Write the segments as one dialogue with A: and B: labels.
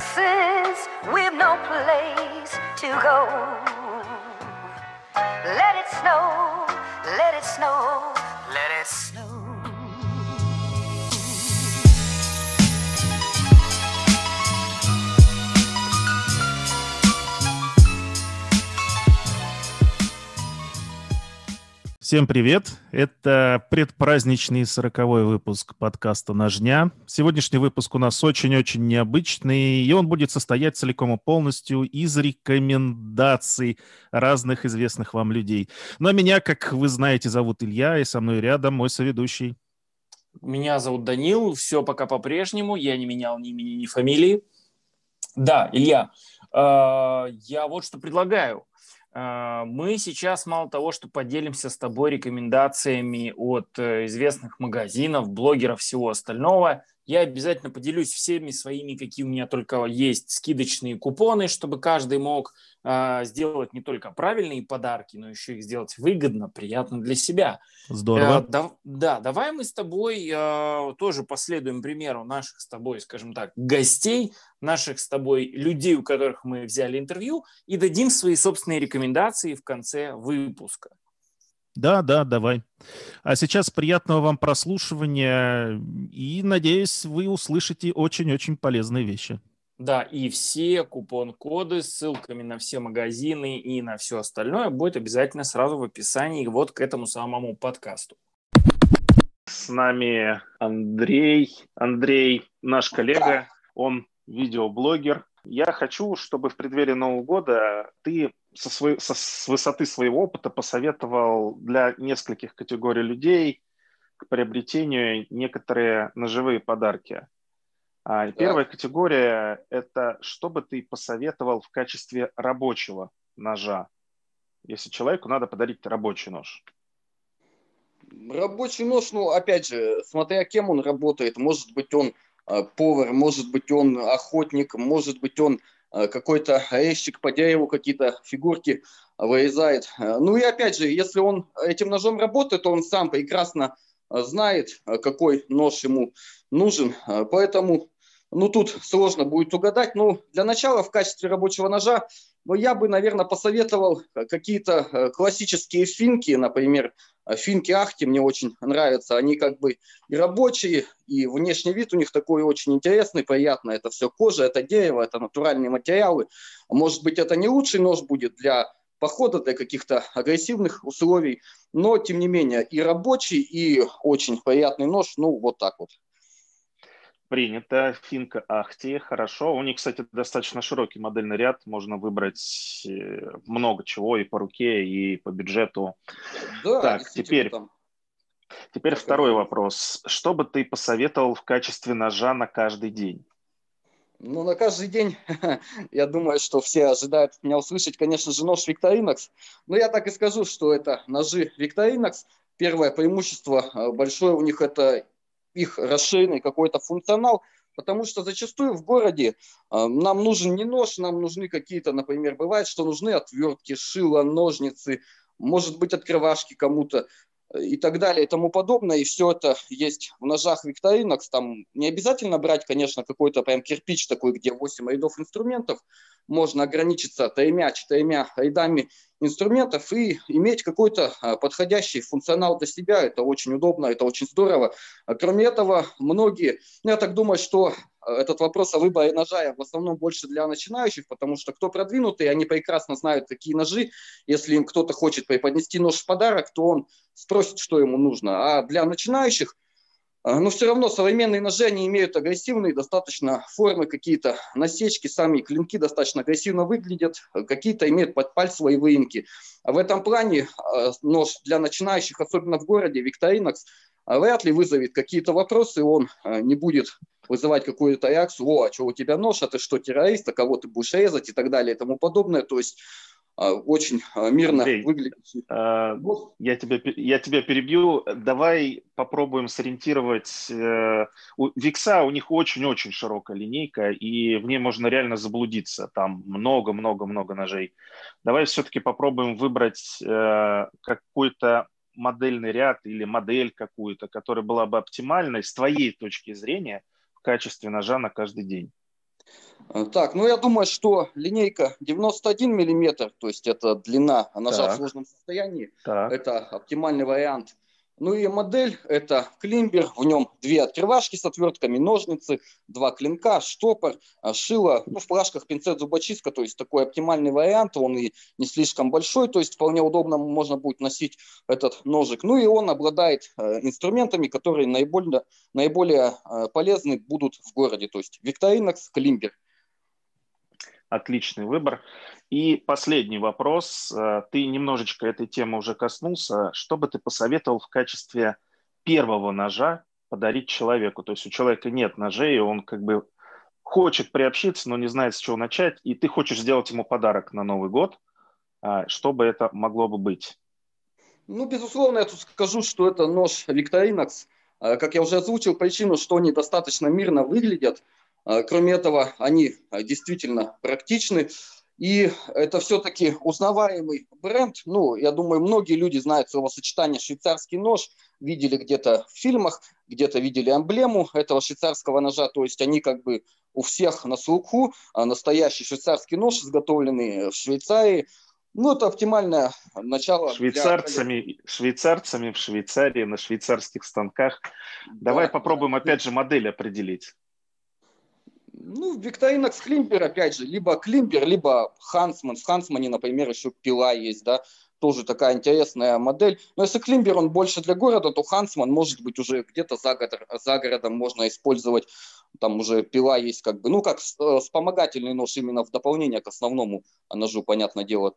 A: Since we've no place to go. Let it snow, let it snow, let it snow. Всем привет! Это предпраздничный сороковой выпуск подкаста «Ножня». Сегодняшний выпуск у нас очень-очень необычный, и он будет состоять целиком и полностью из рекомендаций разных известных вам людей. Но меня, как вы знаете, зовут Илья, и со мной рядом мой соведущий.
B: Меня зовут Данил, все пока по-прежнему, я не менял ни имени, ни фамилии. Да, Илья, э, я вот что предлагаю – мы сейчас мало того, что поделимся с тобой рекомендациями от э, известных магазинов, блогеров, всего остального, я обязательно поделюсь всеми своими, какие у меня только есть скидочные купоны, чтобы каждый мог э, сделать не только правильные подарки, но еще их сделать выгодно, приятно для себя.
A: Здорово. Э,
B: да, да, давай мы с тобой э, тоже последуем примеру наших с тобой, скажем так, гостей, наших с тобой людей, у которых мы взяли интервью, и дадим свои собственные рекомендации в конце выпуска.
A: Да, да, давай. А сейчас приятного вам прослушивания и, надеюсь, вы услышите очень-очень полезные вещи.
B: Да, и все купон-коды с ссылками на все магазины и на все остальное будет обязательно сразу в описании вот к этому самому подкасту.
C: С нами Андрей. Андрей наш коллега, он видеоблогер. Я хочу, чтобы в преддверии Нового года ты со свой, со, с высоты своего опыта посоветовал для нескольких категорий людей к приобретению некоторые ножевые подарки. А, первая категория – это что бы ты посоветовал в качестве рабочего ножа, если человеку надо подарить рабочий нож?
D: Рабочий нож, ну, опять же, смотря кем он работает, может быть, он повар, может быть, он охотник, может быть, он Э, какой-то резчик по дереву какие-то фигурки вырезает. Э, ну и опять же, если он этим ножом работает, то он сам прекрасно э, знает, какой нож ему нужен. Поэтому ну, тут сложно будет угадать. Ну, для начала в качестве рабочего ножа ну, я бы, наверное, посоветовал какие-то классические финки, например, а финки Ахти мне очень нравятся. Они как бы и рабочие, и внешний вид у них такой очень интересный, приятный. Это все кожа, это дерево, это натуральные материалы. Может быть, это не лучший нож будет для похода, для каких-то агрессивных условий, но, тем не менее, и рабочий, и очень приятный нож, ну, вот так вот.
C: Принято. Финка Ахти. Хорошо. У них, кстати, достаточно широкий модельный ряд. Можно выбрать э, много чего и по руке, и по бюджету. Да, так, теперь, там... теперь второй вопрос. Что бы ты посоветовал в качестве ножа на каждый день?
D: Ну, на каждый день, я думаю, что все ожидают меня услышать, конечно же, нож Victorinox. Но я так и скажу, что это ножи Victorinox. Первое преимущество э, большое у них это их расширенный какой-то функционал, потому что зачастую в городе э, нам нужен не нож, нам нужны какие-то, например, бывает, что нужны отвертки, шило, ножницы, может быть, открывашки кому-то и так далее и тому подобное. И все это есть в ножах Victorinox. Там не обязательно брать, конечно, какой-то прям кирпич такой, где 8 рядов инструментов. Можно ограничиться тремя-четырьмя рядами инструментов и иметь какой-то а, подходящий функционал для себя. Это очень удобно, это очень здорово. А кроме этого, многие, ну, я так думаю, что этот вопрос о выборе ножа в основном больше для начинающих, потому что кто продвинутый, они прекрасно знают, какие ножи. Если им кто-то хочет преподнести нож в подарок, то он спросит, что ему нужно. А для начинающих, а, но все равно современные ножи, они имеют агрессивные достаточно формы, какие-то насечки, сами клинки достаточно агрессивно выглядят, какие-то имеют подпальцевые выемки. А в этом плане а, нож для начинающих, особенно в городе, Викторинокс, вряд ли вызовет какие-то вопросы, он не будет вызывать какую-то реакцию, о, а что у тебя нож, а ты что, террорист, а кого ты будешь резать и так далее и тому подобное. То есть а, очень а, мирно Андрей, выглядит.
C: Э, я, тебя, я тебя перебью. Давай попробуем сориентировать. Э, у Викса у них очень-очень широкая линейка, и в ней можно реально заблудиться. Там много-много-много ножей. Давай все-таки попробуем выбрать э, какой-то модельный ряд или модель какую-то, которая была бы оптимальной с твоей точки зрения – качестве ножа на каждый день?
D: Э, так, ну я думаю, что линейка 91 миллиметр, то есть это длина ножа так. в сложном состоянии, так. это оптимальный вариант. Ну и модель – это климбер, в нем две открывашки с отвертками, ножницы, два клинка, штопор, а, шило, ну в плашках пинцет зубочистка, то есть такой оптимальный вариант, он и не слишком большой, то есть вполне удобно можно будет носить этот ножик. Ну и он обладает э, инструментами, которые наиболее, наиболее э, полезны будут в городе, то есть Victorinox, климбер –
C: Отличный выбор. И последний вопрос. Э, ты немножечко этой темы уже коснулся. Что бы ты посоветовал в качестве первого ножа подарить человеку? То есть у человека нет ножей, и он как бы хочет приобщиться, но не знает, с чего начать, и ты хочешь сделать ему подарок на Новый год. А, что бы это могло бы быть?
D: Ну, безусловно, я тут скажу, что это нож Victorinox. А, как я уже озвучил причину, что они достаточно мирно выглядят – кроме этого, они а, действительно практичны. И это все-таки узнаваемый бренд. Ну, я думаю, многие люди знают словосочетание «швейцарский нож», видели где-то в фильмах, где-то видели эмблему этого швейцарского ножа. То есть они как бы у всех на слуху. А настоящий швейцарский нож, изготовленный в Швейцарии. Ну, это оптимальное начало.
C: Швейцарцами, для... швейцарцами в Швейцарии на швейцарских станках. Да, Давай попробуем да. опять же модель определить.
D: Ну, Викторинокс Климпер, опять же, либо Климпер, либо Хансман. В Хансмане, например, еще пила есть, да, тоже такая интересная модель. Но если Климпер, он больше для города, то Хансман, может быть, уже где-то за, город, за городом можно использовать. Там уже пила есть, как бы, ну, как э, вспомогательный нож именно в дополнение к основному ножу, понятное дело.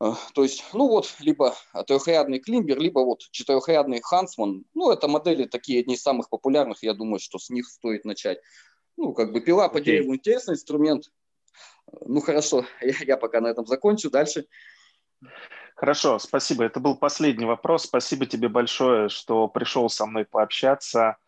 D: Э, то есть, ну вот, либо трехрядный Климбер, либо вот четырехрядный Хансман. Ну, это модели такие одни из самых популярных, я думаю, что с них стоит начать. Ну, как бы пила по дереву интересный инструмент. Ну, хорошо, я, я пока на этом закончу. Дальше.
C: Хорошо, спасибо. Это был последний вопрос. Спасибо тебе большое, что пришел со мной пообщаться.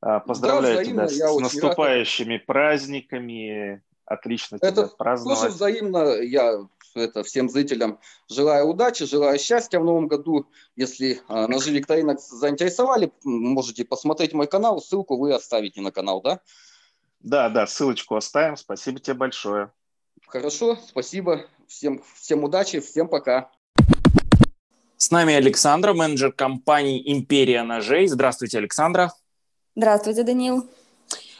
C: А, поздравляю да, взаимно, тебя с наступающими рад. праздниками. Отлично
D: это тебя праздновать. Тоже взаимно. Я это, всем зрителям желаю удачи, желаю счастья в новом году. Если э, ножи викторинок заинтересовали, можете посмотреть мой канал. Ссылку вы оставите на канал, да?
C: Да, да, ссылочку оставим. Спасибо тебе большое.
D: Хорошо, спасибо. Всем, всем удачи, всем пока.
B: С нами Александра, менеджер компании «Империя ножей». Здравствуйте, Александра.
E: Здравствуйте, Данил.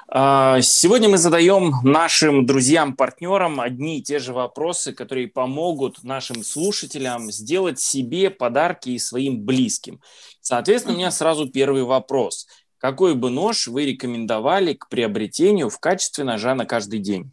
B: А, сегодня мы задаем нашим друзьям-партнерам одни и те же вопросы, которые помогут нашим слушателям сделать себе подарки и своим близким. Соответственно, у меня сразу первый вопрос – какой бы нож вы рекомендовали к приобретению в качестве ножа на каждый день?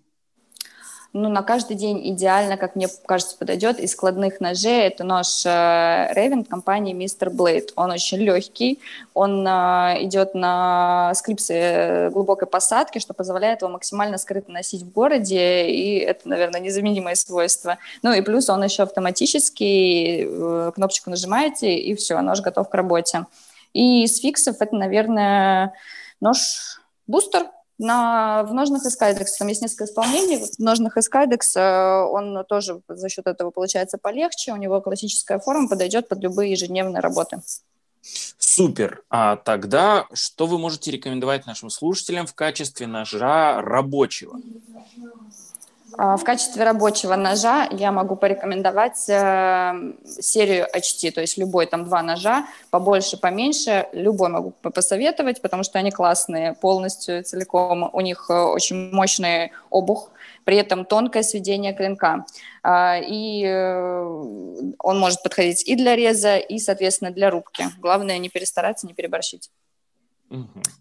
E: ну, на каждый день идеально, как мне кажется, подойдет из складных ножей. Это нож Raven компании Mr. Blade. Он очень легкий, он э, идет на склипсы глубокой посадки, что позволяет его максимально скрыто носить в городе, и это, наверное, незаменимое свойство. Ну и плюс он еще автоматический, э, кнопочку нажимаете, и все, нож готов к работе. И из фиксов это, наверное, нож-бустер, на, в ножных Искайдекс там есть несколько исполнений. В ножных Искайдекс э, он тоже за счет этого получается полегче. У него классическая форма подойдет под любые ежедневные работы.
B: Супер. А тогда что вы можете рекомендовать нашим слушателям в качестве ножа рабочего?
E: А, в качестве рабочего ножа я могу порекомендовать э, серию HT, то есть любой там два ножа, побольше, поменьше, любой могу посоветовать, потому что они классные полностью, целиком, у них э, очень мощный обух, при этом тонкое сведение клинка. А, и э, он может подходить и для реза, и, соответственно, для рубки. Главное не перестараться, не переборщить.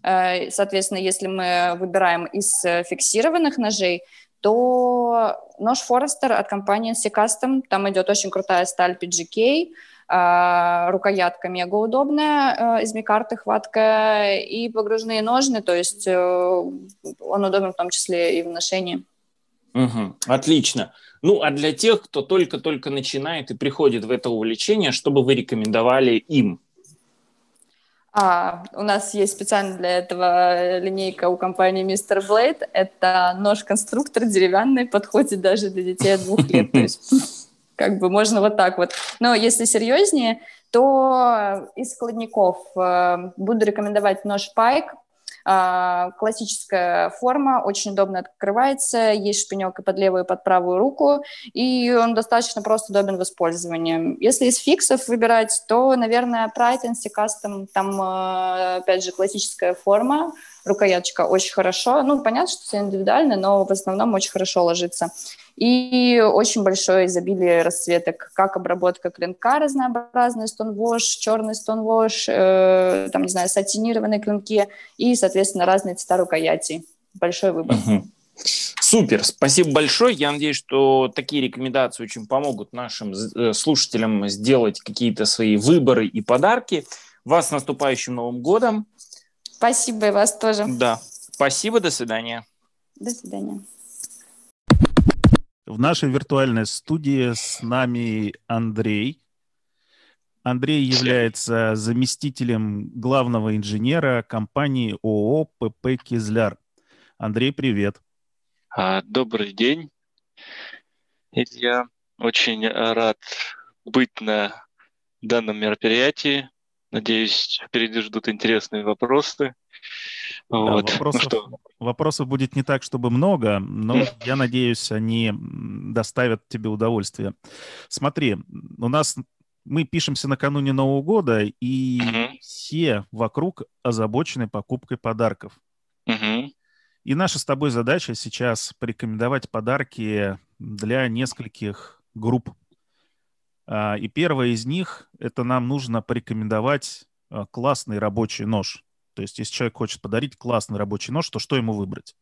E: Соответственно, если мы выбираем из фиксированных ножей, то нож Форестер от компании NC Custom, там идет очень крутая сталь PGK, а, рукоятка мега удобная, э, из микарты хваткая, и погружные ножны, то есть э, он удобен в том числе и в ношении.
B: Угу, отлично. Ну, а для тех, кто только-только начинает и приходит в это увлечение, что бы вы рекомендовали им?
E: А, у нас есть специально для этого линейка у компании Mr. Blade. Это нож-конструктор деревянный, подходит даже для детей двух лет. То есть, как бы можно вот так вот. Но если серьезнее, то из складников э, буду рекомендовать нож Pike. А, классическая форма, очень удобно открывается, есть шпинек и под левую, и под правую руку, и он достаточно просто удобен в использовании. Если из фиксов выбирать, то, наверное, Pride NC Custom, там, э, опять же, классическая форма, рукояточка очень хорошо. Ну, понятно, что все индивидуально, но в основном очень хорошо ложится. И очень большое изобилие расцветок, как обработка клинка разнообразная, стоунвош, черный стоунвош, э, там, не знаю, сатинированные клинки и, соответственно, разные цвета рукояти. Большой выбор.
B: Угу. Супер, спасибо большое. Я надеюсь, что такие рекомендации очень помогут нашим э, слушателям сделать какие-то свои выборы и подарки. Вас с наступающим Новым годом!
E: Спасибо, и вас тоже.
B: Да. Спасибо, до свидания.
E: До свидания.
A: В нашей виртуальной студии с нами Андрей. Андрей является заместителем главного инженера компании ООО ПП «Кизляр». Андрей, привет.
F: А, добрый день. Я очень рад быть на данном мероприятии. Надеюсь, впереди ждут интересные вопросы.
A: Да, вот. Ну вопросов, ну, что? вопросов будет не так, чтобы много, но я надеюсь, они доставят тебе удовольствие. Смотри, у нас мы пишемся накануне Нового года, и угу. все вокруг озабочены покупкой подарков.
F: Угу.
A: И наша с тобой задача сейчас порекомендовать подарки для нескольких групп и первое из них – это нам нужно порекомендовать а, классный рабочий нож. То есть, если человек хочет подарить классный рабочий нож, то что ему выбрать?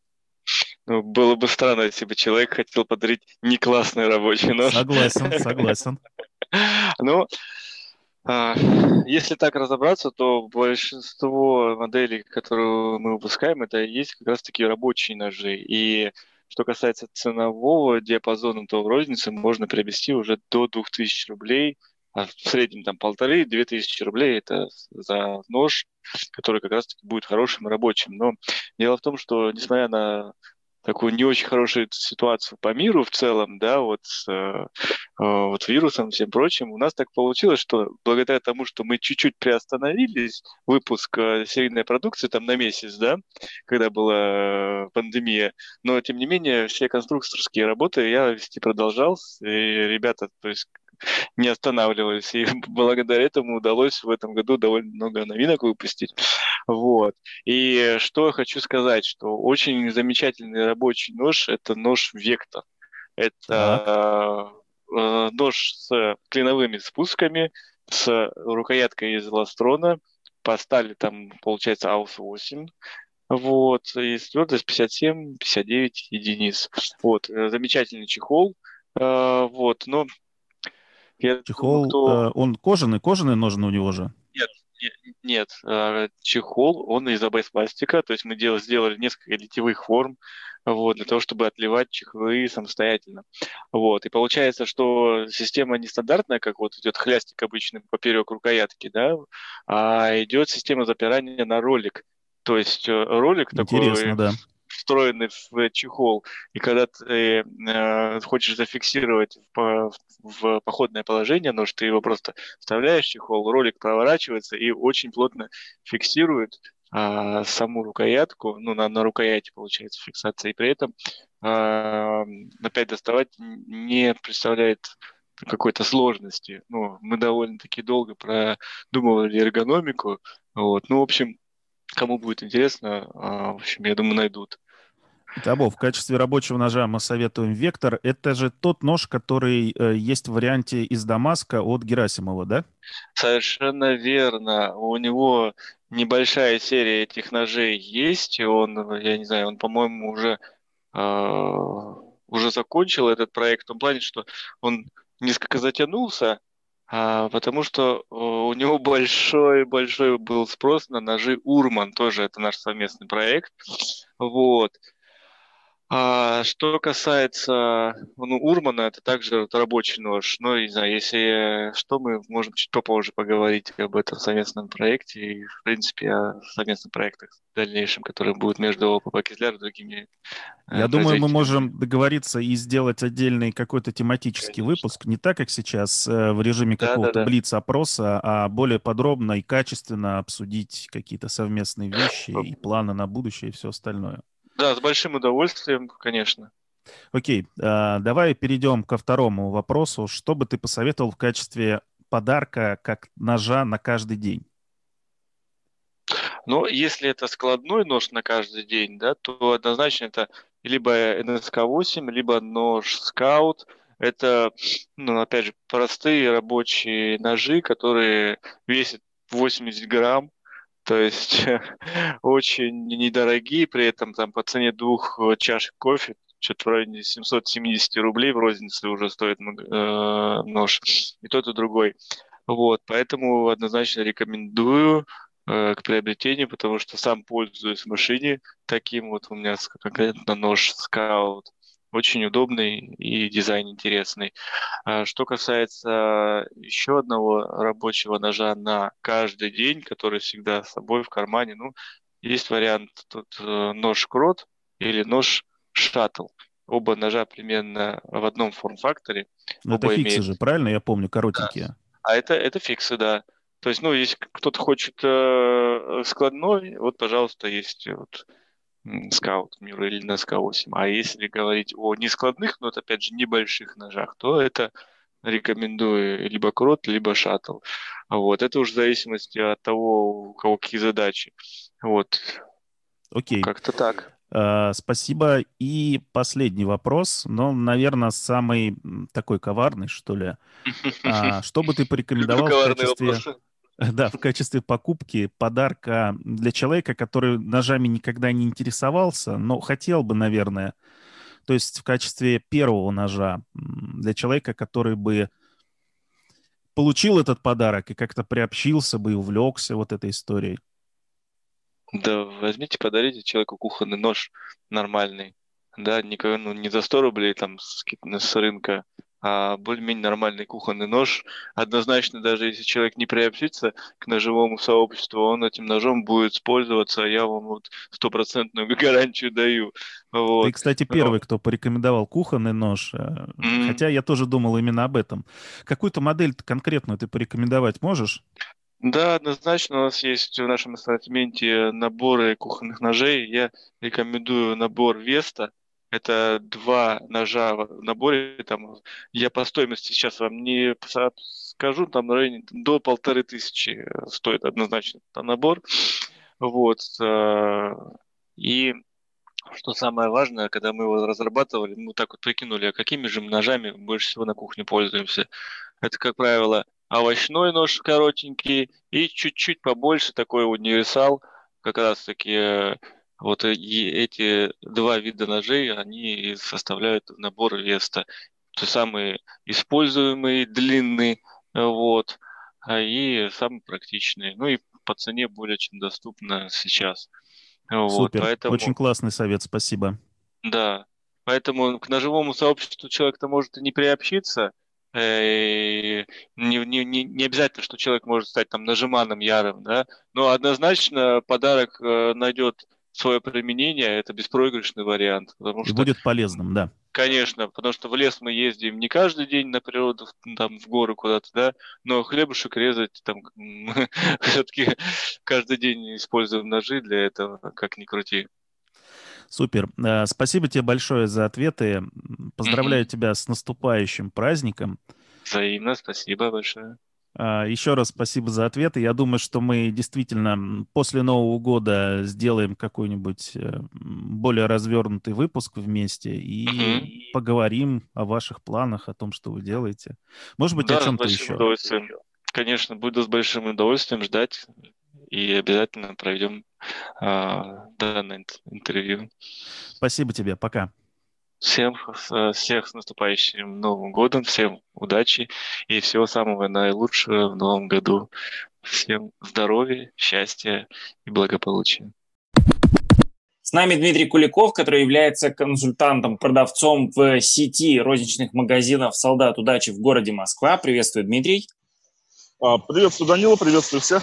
F: Ну, было бы странно, если бы человек хотел подарить не классный рабочий нож.
A: Согласен, согласен.
F: Ну, а, если так разобраться, то большинство моделей, которые мы выпускаем, это есть как раз-таки рабочие ножи. И что касается ценового диапазона, то в рознице можно приобрести уже до 2000 рублей, а в среднем там полторы-две тысячи рублей это за нож, который как раз-таки будет хорошим рабочим. Но дело в том, что несмотря на такую не очень хорошую ситуацию по миру в целом, да, вот с э, вот вирусом и всем прочим, у нас так получилось, что благодаря тому, что мы чуть-чуть приостановились выпуск э, серийной продукции там на месяц, да, когда была э, пандемия, но тем не менее все конструкторские работы я вести продолжал, и ребята, то есть не останавливались. И благодаря этому удалось в этом году довольно много новинок выпустить. Вот. И что я хочу сказать, что очень замечательный рабочий нож – это нож Вектор. Это э, нож с клиновыми спусками, с рукояткой из ластрона, по стали там получается AUS-8, вот, и твердость 57-59 единиц. Вот, э, замечательный чехол, э, вот, но
A: я Чехол, думаю, кто... Э, он кожаный, кожаный ножны у него же?
F: Нет, нет, нет, э, чехол, он из пластика, то есть мы делали, сделали несколько литевых форм, вот, для того, чтобы отливать чехлы самостоятельно. Вот, и получается, что система нестандартная, как вот идет хлястик обычный поперек рукоятки, да, а идет система запирания на ролик. То есть э, ролик
A: Интересно, такой... Да
F: встроенный в чехол. И когда ты э, хочешь зафиксировать в, в походное положение нож, ты его просто вставляешь в чехол, ролик проворачивается и очень плотно фиксирует э, саму рукоятку, ну, на, на рукояти получается фиксация, и при этом э, опять доставать не представляет какой-то сложности. Ну, мы довольно-таки долго продумывали эргономику. Вот. Ну, в общем, кому будет интересно, а, в общем, я думаю, найдут.
A: Табо, в качестве рабочего ножа мы советуем Вектор. Это же тот нож, который э, есть в варианте из Дамаска от Герасимова, да?
F: Совершенно верно. У него небольшая серия этих ножей есть. Он, я не знаю, он, по-моему, уже, э, уже закончил этот проект в том плане, что он несколько затянулся, а, потому что у него большой-большой был спрос на ножи Урман, тоже это наш совместный проект. Вот. А что касается ну, Урмана, это также вот рабочий нож. Но, не знаю, если что, мы можем чуть попозже поговорить об этом совместном проекте и, в принципе, о совместных проектах в дальнейшем, которые будут между ОПП Кизляр и другими
A: э, Я думаю, мы можем договориться и сделать отдельный какой-то тематический Конечно. выпуск, не так, как сейчас э, в режиме какого-то да, да, блиц-опроса, а более подробно и качественно обсудить какие-то совместные вещи и планы на будущее и все остальное.
F: Да, с большим удовольствием, конечно.
A: Окей, а, давай перейдем ко второму вопросу. Что бы ты посоветовал в качестве подарка как ножа на каждый день?
F: Ну, если это складной нож на каждый день, да, то однозначно это либо NSK-8, либо нож Scout. Это, ну, опять же, простые рабочие ножи, которые весят 80 грамм, то есть очень недорогие, при этом там по цене двух э, чашек кофе, что-то в районе 770 рублей в рознице уже стоит э, нож, и тот, и другой. Вот, поэтому однозначно рекомендую э, к приобретению, потому что сам пользуюсь в машине таким вот у меня конкретно нож Scout очень удобный и дизайн интересный. А что касается еще одного рабочего ножа на каждый день, который всегда с собой в кармане, ну, есть вариант тут э, нож крот или нож шаттл. Оба ножа примерно в одном форм-факторе.
A: Ну, это фиксы имеют... же, правильно? Я помню, коротенькие. Да.
F: А это, это фиксы, да. То есть, ну, если кто-то хочет э, складной, вот, пожалуйста, есть вот скаут мира или на СК-8. А если говорить о нескладных, но это опять же небольших ножах, то это рекомендую либо крот, либо шаттл. Вот. Это уже в зависимости от того, у кого какие задачи. Вот.
A: Окей.
F: Как-то так.
A: Uh, спасибо. И последний вопрос, но, наверное, самый такой коварный, что ли. Uh, что бы ты порекомендовал в качестве... Вопросы. Да, в качестве покупки подарка для человека, который ножами никогда не интересовался, но хотел бы, наверное. То есть в качестве первого ножа для человека, который бы получил этот подарок и как-то приобщился бы и увлекся вот этой историей.
F: Да, возьмите, подарите человеку кухонный нож нормальный. Да, не, ну, не за 100 рублей там с, с рынка, а более-менее нормальный кухонный нож. Однозначно, даже если человек не приобщится к ножевому сообществу, он этим ножом будет пользоваться, я вам вот стопроцентную гарантию даю. Вот.
A: Ты, кстати, первый, Но... кто порекомендовал кухонный нож, mm-hmm. хотя я тоже думал именно об этом. Какую-то модель конкретную ты порекомендовать можешь?
F: Да, однозначно у нас есть в нашем ассортименте наборы кухонных ножей. Я рекомендую набор Веста. Это два ножа в наборе. Там, я по стоимости сейчас вам не скажу, там в районе до полторы тысячи стоит однозначно набор. Вот. Э, и что самое важное, когда мы его разрабатывали, мы так вот прикинули, а какими же ножами больше всего на кухне пользуемся. Это, как правило, овощной нож коротенький и чуть-чуть побольше такой универсал, как раз таки э, вот и эти два вида ножей, они составляют набор Веста. То самые используемые, длинные, вот, а и самые практичные. Ну и по цене более чем доступно сейчас.
A: Вот, Супер, поэтому... очень классный совет, спасибо.
F: Да, поэтому к ножевому сообществу человек-то может и не приобщиться, э, не, не, не обязательно, что человек может стать там нажиманом ярым, да, но однозначно подарок э, найдет свое применение, это беспроигрышный вариант.
A: Потому что, И будет полезным, да.
F: Конечно, потому что в лес мы ездим не каждый день на природу, там в горы куда-то, да, но хлебушек резать там все-таки каждый день используем ножи для этого, как ни крути.
A: Супер. Э, спасибо тебе большое за ответы. Поздравляю mm-hmm. тебя с наступающим праздником.
F: Взаимно, спасибо большое.
A: А, Еще раз спасибо за ответы. Я думаю, что мы действительно после Нового года сделаем какой-нибудь э, более развернутый выпуск вместе и угу. поговорим о ваших планах, о том, что вы делаете. Может быть, да, о чем-то еще.
F: Удовольствием. Конечно, буду с большим удовольствием ждать и обязательно проведем а, данное интервью.
A: Спасибо тебе. Пока.
F: Всем, э, всех с наступающим Новым годом, всем удачи и всего самого наилучшего в Новом году. Всем здоровья, счастья и благополучия.
B: С нами Дмитрий Куликов, который является консультантом, продавцом в сети розничных магазинов «Солдат удачи» в городе Москва. Приветствую, Дмитрий.
G: А, приветствую, Данила, приветствую всех.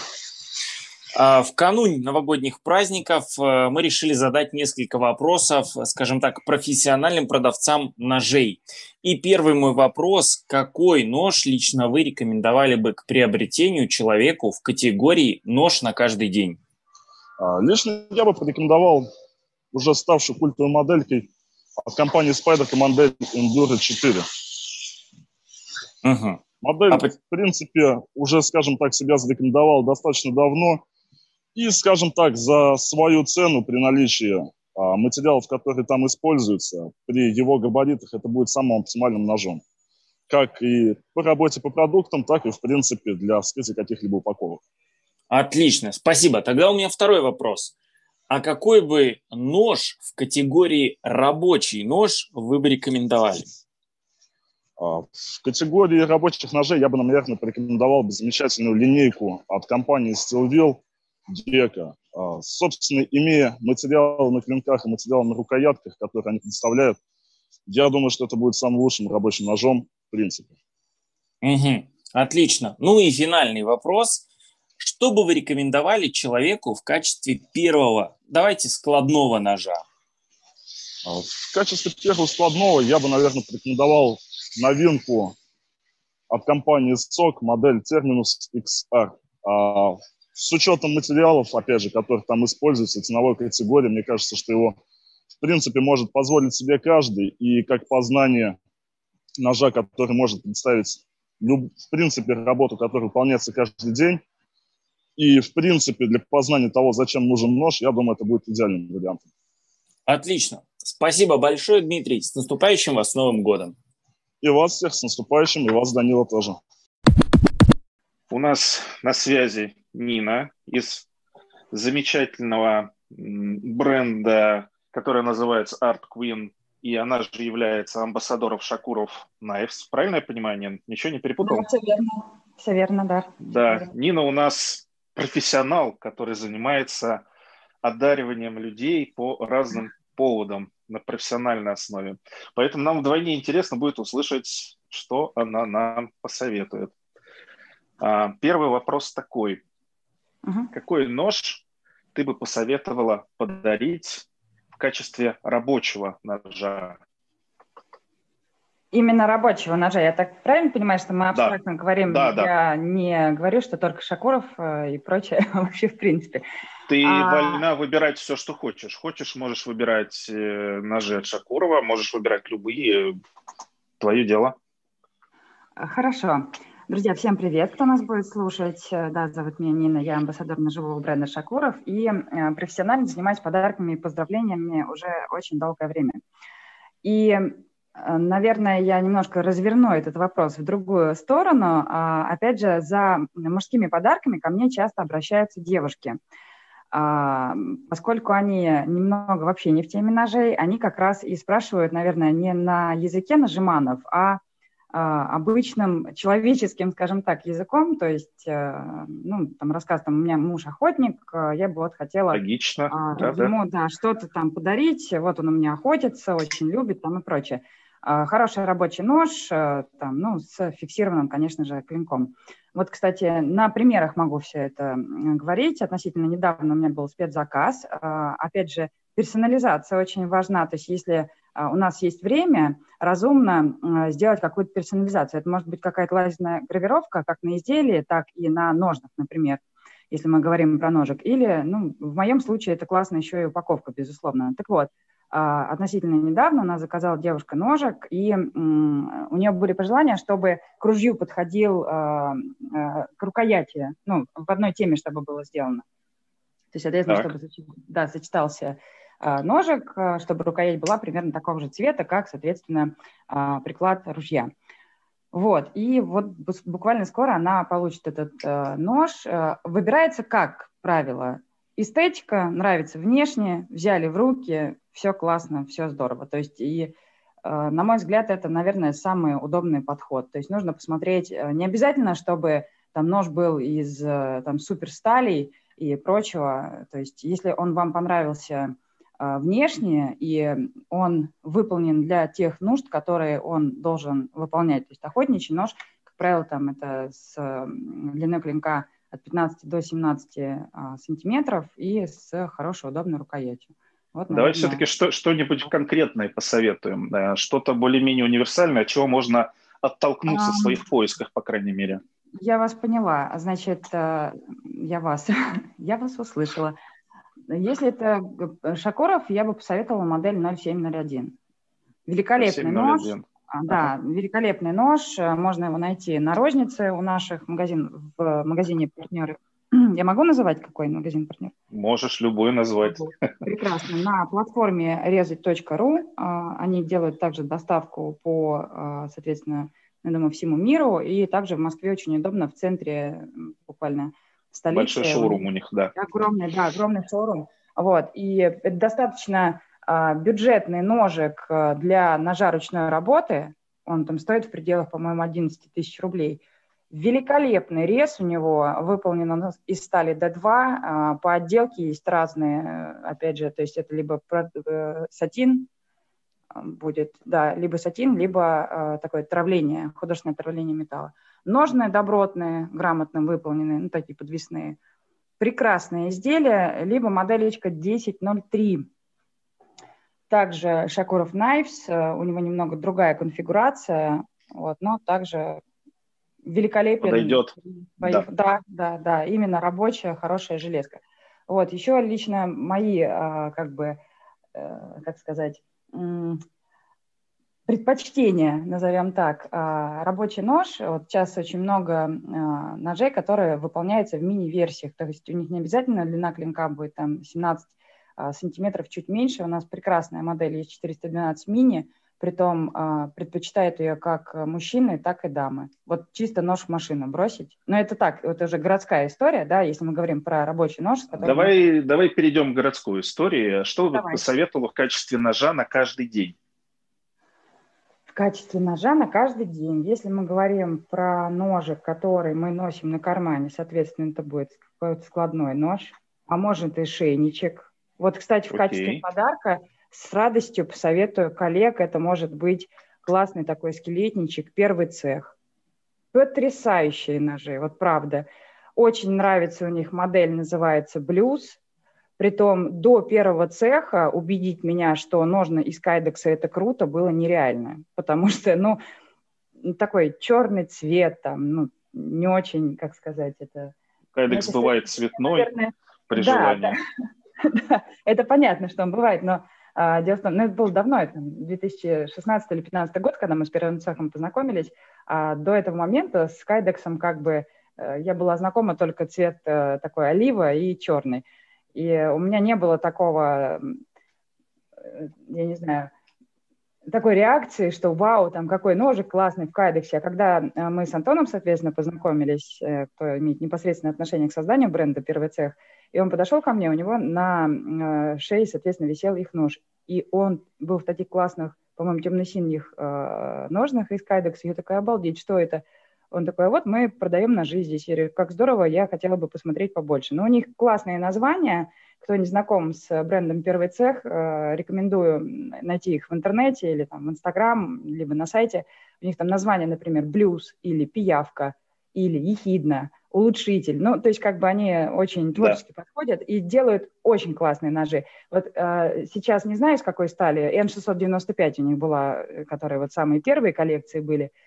B: А, в канун новогодних праздников э, мы решили задать несколько вопросов, скажем так, профессиональным продавцам ножей. И первый мой вопрос, какой нож лично вы рекомендовали бы к приобретению человеку в категории нож на каждый день?
G: А, лично я бы порекомендовал уже ставшую культовой моделькой от компании Spider модель Enduro 4. Угу. Модель, а... в принципе, уже, скажем так, себя зарекомендовала достаточно давно. И, скажем так, за свою цену при наличии а, материалов, которые там используются, при его габаритах это будет самым оптимальным ножом. Как и по работе по продуктам, так и, в принципе, для вскрытия каких-либо упаковок.
B: Отлично, спасибо. Тогда у меня второй вопрос. А какой бы нож в категории рабочий нож вы бы рекомендовали?
G: А, в категории рабочих ножей я бы, наверное, порекомендовал бы замечательную линейку от компании Steelville Дека. А, собственно, имея материалы на клинках и материалы на рукоятках, которые они предоставляют, я думаю, что это будет самым лучшим рабочим ножом в принципе.
B: Угу. Отлично. Ну и финальный вопрос. Что бы вы рекомендовали человеку в качестве первого, давайте, складного ножа?
G: А в качестве первого складного я бы, наверное, порекомендовал новинку от компании SOC, модель Terminus XR. С учетом материалов, опять же, которых там используются, ценовой категории, мне кажется, что его, в принципе, может позволить себе каждый. И как познание ножа, который может представить, люб, в принципе, работу, которая выполняется каждый день, и, в принципе, для познания того, зачем нужен нож, я думаю, это будет идеальным вариантом.
B: Отлично. Спасибо большое, Дмитрий. С наступающим вас Новым годом.
G: И вас всех с наступающим, и вас, Данила, тоже.
C: У нас на связи Нина из замечательного бренда, который называется Art Queen, и она же является амбассадором Шакуров Knives. Правильно я понимаю, Нин? Ничего не перепутал? Да,
H: все верно. Все верно, да.
C: Да, Нина у нас профессионал, который занимается одариванием людей по разным поводам на профессиональной основе. Поэтому нам вдвойне интересно будет услышать, что она нам посоветует. А, первый вопрос такой. Угу. Какой нож ты бы посоветовала подарить в качестве рабочего ножа?
H: Именно рабочего ножа. Я так правильно понимаю, что мы абстрактно да. говорим? Да, да. Я не говорю, что только Шакуров э, и прочее вообще в принципе.
C: Ты а... вольна выбирать все, что хочешь. Хочешь, можешь выбирать э, ножи от Шакурова, можешь выбирать любые. Твое дело.
H: Хорошо. Друзья, всем привет, кто нас будет слушать. Э, да, зовут меня Нина, я амбассадор ножевого бренда Шакуров и профессионально занимаюсь подарками и поздравлениями уже очень долгое время. И Э, наверное, я немножко разверну этот вопрос в другую сторону. А, опять же, за мужскими подарками ко мне часто обращаются девушки. А, поскольку они немного вообще не в теме ножей, они как раз и спрашивают, наверное, не на языке нажиманов, а обычным человеческим, скажем так, языком, то есть, э, ну, там рассказ, там, у меня муж охотник, э, я бы вот хотела
C: Логично,
H: да, ему, да. да, что-то там подарить, вот он у меня охотится, очень любит, там и прочее. А, хороший рабочий нож, э, там, ну, с фиксированным, конечно же, клинком. Вот, кстати, на примерах могу все это говорить. Относительно недавно у меня был спецзаказ. А, опять же, персонализация очень важна. То есть если а, у нас есть время, разумно сделать какую-то персонализацию. Это может быть какая-то лазерная гравировка, как на изделии, так и на ножнах, например, если мы говорим про ножик. Или, ну, в моем случае это классно еще и упаковка, безусловно. Так вот, а, относительно недавно она заказала девушка ножик, и у нее были пожелания, чтобы к ружью подходил а, а, к рукояти, ну, в одной теме, чтобы было сделано. То есть, соответственно, так. чтобы да, сочетался ножик, чтобы рукоять была примерно такого же цвета, как, соответственно, приклад ружья. Вот, и вот буквально скоро она получит этот нож. Выбирается как правило эстетика, нравится внешне, взяли в руки, все классно, все здорово. То есть и э, на мой взгляд, это, наверное, самый удобный подход. То есть нужно посмотреть, э, не обязательно, чтобы там нож был из э, там суперсталей и прочего. То есть если он вам понравился внешне, и он выполнен для тех нужд, которые он должен выполнять. То есть охотничий нож, как правило, там это с длиной клинка от 15 до 17 а, сантиметров и с хорошей удобной рукоятью.
C: Вот, Давай все-таки что, что-нибудь конкретное посоветуем, что-то более-менее универсальное, от чего можно оттолкнуться а, в своих поисках, по крайней мере.
H: Я вас поняла. Значит, э, я вас, я вас услышала. Если это Шакуров, я бы посоветовала модель 0701. Великолепный 0701. нож. А, да, ага. великолепный нож. Можно его найти на рознице у наших магазин, в магазине партнеры. Я могу называть какой магазин партнер?
C: Можешь любой назвать.
H: Прекрасно. На платформе резать.ру а, они делают также доставку по, а, соответственно, я думаю, всему миру. И также в Москве очень удобно в центре, буквально столице.
C: Большой шоурум у них, да.
H: Огромный, да, огромный шоурум. Вот. И это достаточно а, бюджетный ножик а, для ножа ручной работы. Он там стоит в пределах, по-моему, 11 тысяч рублей. Великолепный рез у него, выполнен он из стали D2. А, по отделке есть разные, опять же, то есть это либо э, сатин, будет, да, либо сатин, либо э, такое травление, художественное травление металла. Ножные добротные, грамотно выполненные, ну, такие подвесные. Прекрасное изделие, либо моделечка 1003. Также Шакуров Knives, э, у него немного другая конфигурация, вот, но также великолепен.
C: Подойдет.
H: Да. да, да, да, именно рабочая, хорошая железка. Вот, еще лично мои, э, как бы, как сказать, предпочтения, назовем так, а, рабочий нож. Вот сейчас очень много а, ножей, которые выполняются в мини-версиях. То есть у них не обязательно длина клинка будет там 17 а, сантиметров, чуть меньше. У нас прекрасная модель есть 412 мини, притом предпочитают ее как мужчины, так и дамы. Вот чисто нож в машину бросить. Но это так, это уже городская история, да, если мы говорим про рабочий нож.
C: Давай, мы... давай перейдем к городской истории. Что давай. бы посоветовала в качестве ножа на каждый день?
H: Качестве ножа на каждый день. Если мы говорим про ножик, который мы носим на кармане, соответственно, это будет какой-то складной нож, а может и шейничек. Вот, кстати, в okay. качестве подарка с радостью посоветую коллег, это может быть классный такой скелетничек, первый цех. Потрясающие ножи, вот правда. Очень нравится у них модель, называется «Блюз», Притом до первого цеха убедить меня, что ножны из кайдекса это круто, было нереально. Потому что, ну, такой черный цвет, там, ну, не очень, как сказать, это...
C: Кайдекс ну, бывает цветной наверное, при да, желании.
H: Да, да, это понятно, что он бывает, но а, дело в том, ну, это было давно, это 2016 или 2015 год, когда мы с первым цехом познакомились, а до этого момента с кайдексом как бы э, я была знакома только цвет э, такой олива и черный. И у меня не было такого, э, я не знаю, такой реакции, что вау, там какой ножик классный в кайдексе. А когда э, мы с Антоном, соответственно, познакомились, э, кто имеет непосредственное отношение к созданию бренда «Первый цех», и он подошел ко мне, у него на шее, соответственно, висел их нож. И он был в таких классных, по-моему, темно-синих ножных из кайдекса. Я такая, обалдеть, что это? Он такой, а вот мы продаем ножи здесь. Я говорю, как здорово, я хотела бы посмотреть побольше. Но у них классные названия. Кто не знаком с брендом «Первый цех», э, рекомендую найти их в интернете или там в Инстаграм, либо на сайте. У них там название, например, «Блюз» или «Пиявка» или «Ехидна», улучшитель. Ну, то есть как бы они очень творчески да. подходят и делают очень классные ножи. Вот э, сейчас не знаю, из какой стали, N695 у них была, э, которые вот самые первые коллекции были –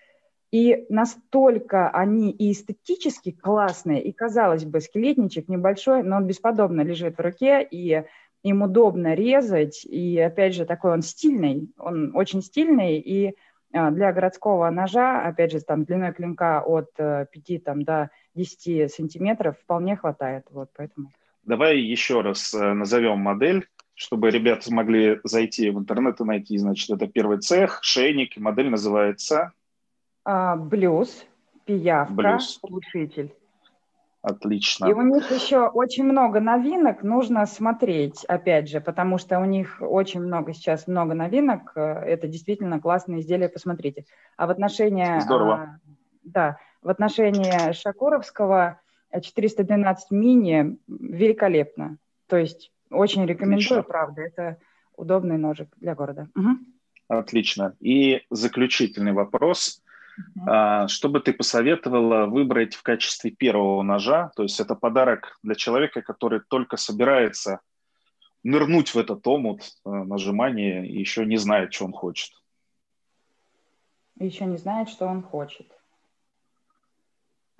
H: и настолько они и эстетически классные, и, казалось бы, скелетничек небольшой, но он бесподобно лежит в руке, и им удобно резать, и, опять же, такой он стильный, он очень стильный, и а, для городского ножа, опять же, там длиной клинка от 5 э, там, до 10 сантиметров вполне хватает, вот поэтому.
C: Давай еще раз э, назовем модель, чтобы ребята смогли зайти в интернет и найти, значит, это первый цех, шейник, модель называется
H: а, блюз, пиявка, блюз. улучшитель.
C: Отлично.
H: И у них еще очень много новинок, нужно смотреть, опять же, потому что у них очень много сейчас, много новинок, это действительно классные изделия, посмотрите. А в отношении...
C: Здорово. А,
H: да, в отношении Шакуровского 412 мини великолепно. То есть Очень рекомендую, Отлично. правда. Это удобный ножик для города. Угу.
C: Отлично. И заключительный вопрос. Uh-huh. Что бы ты посоветовала выбрать в качестве первого ножа? То есть это подарок для человека, который только собирается нырнуть в этот омут э, нажимания и еще не знает, что он хочет.
H: Еще не знает, что он хочет.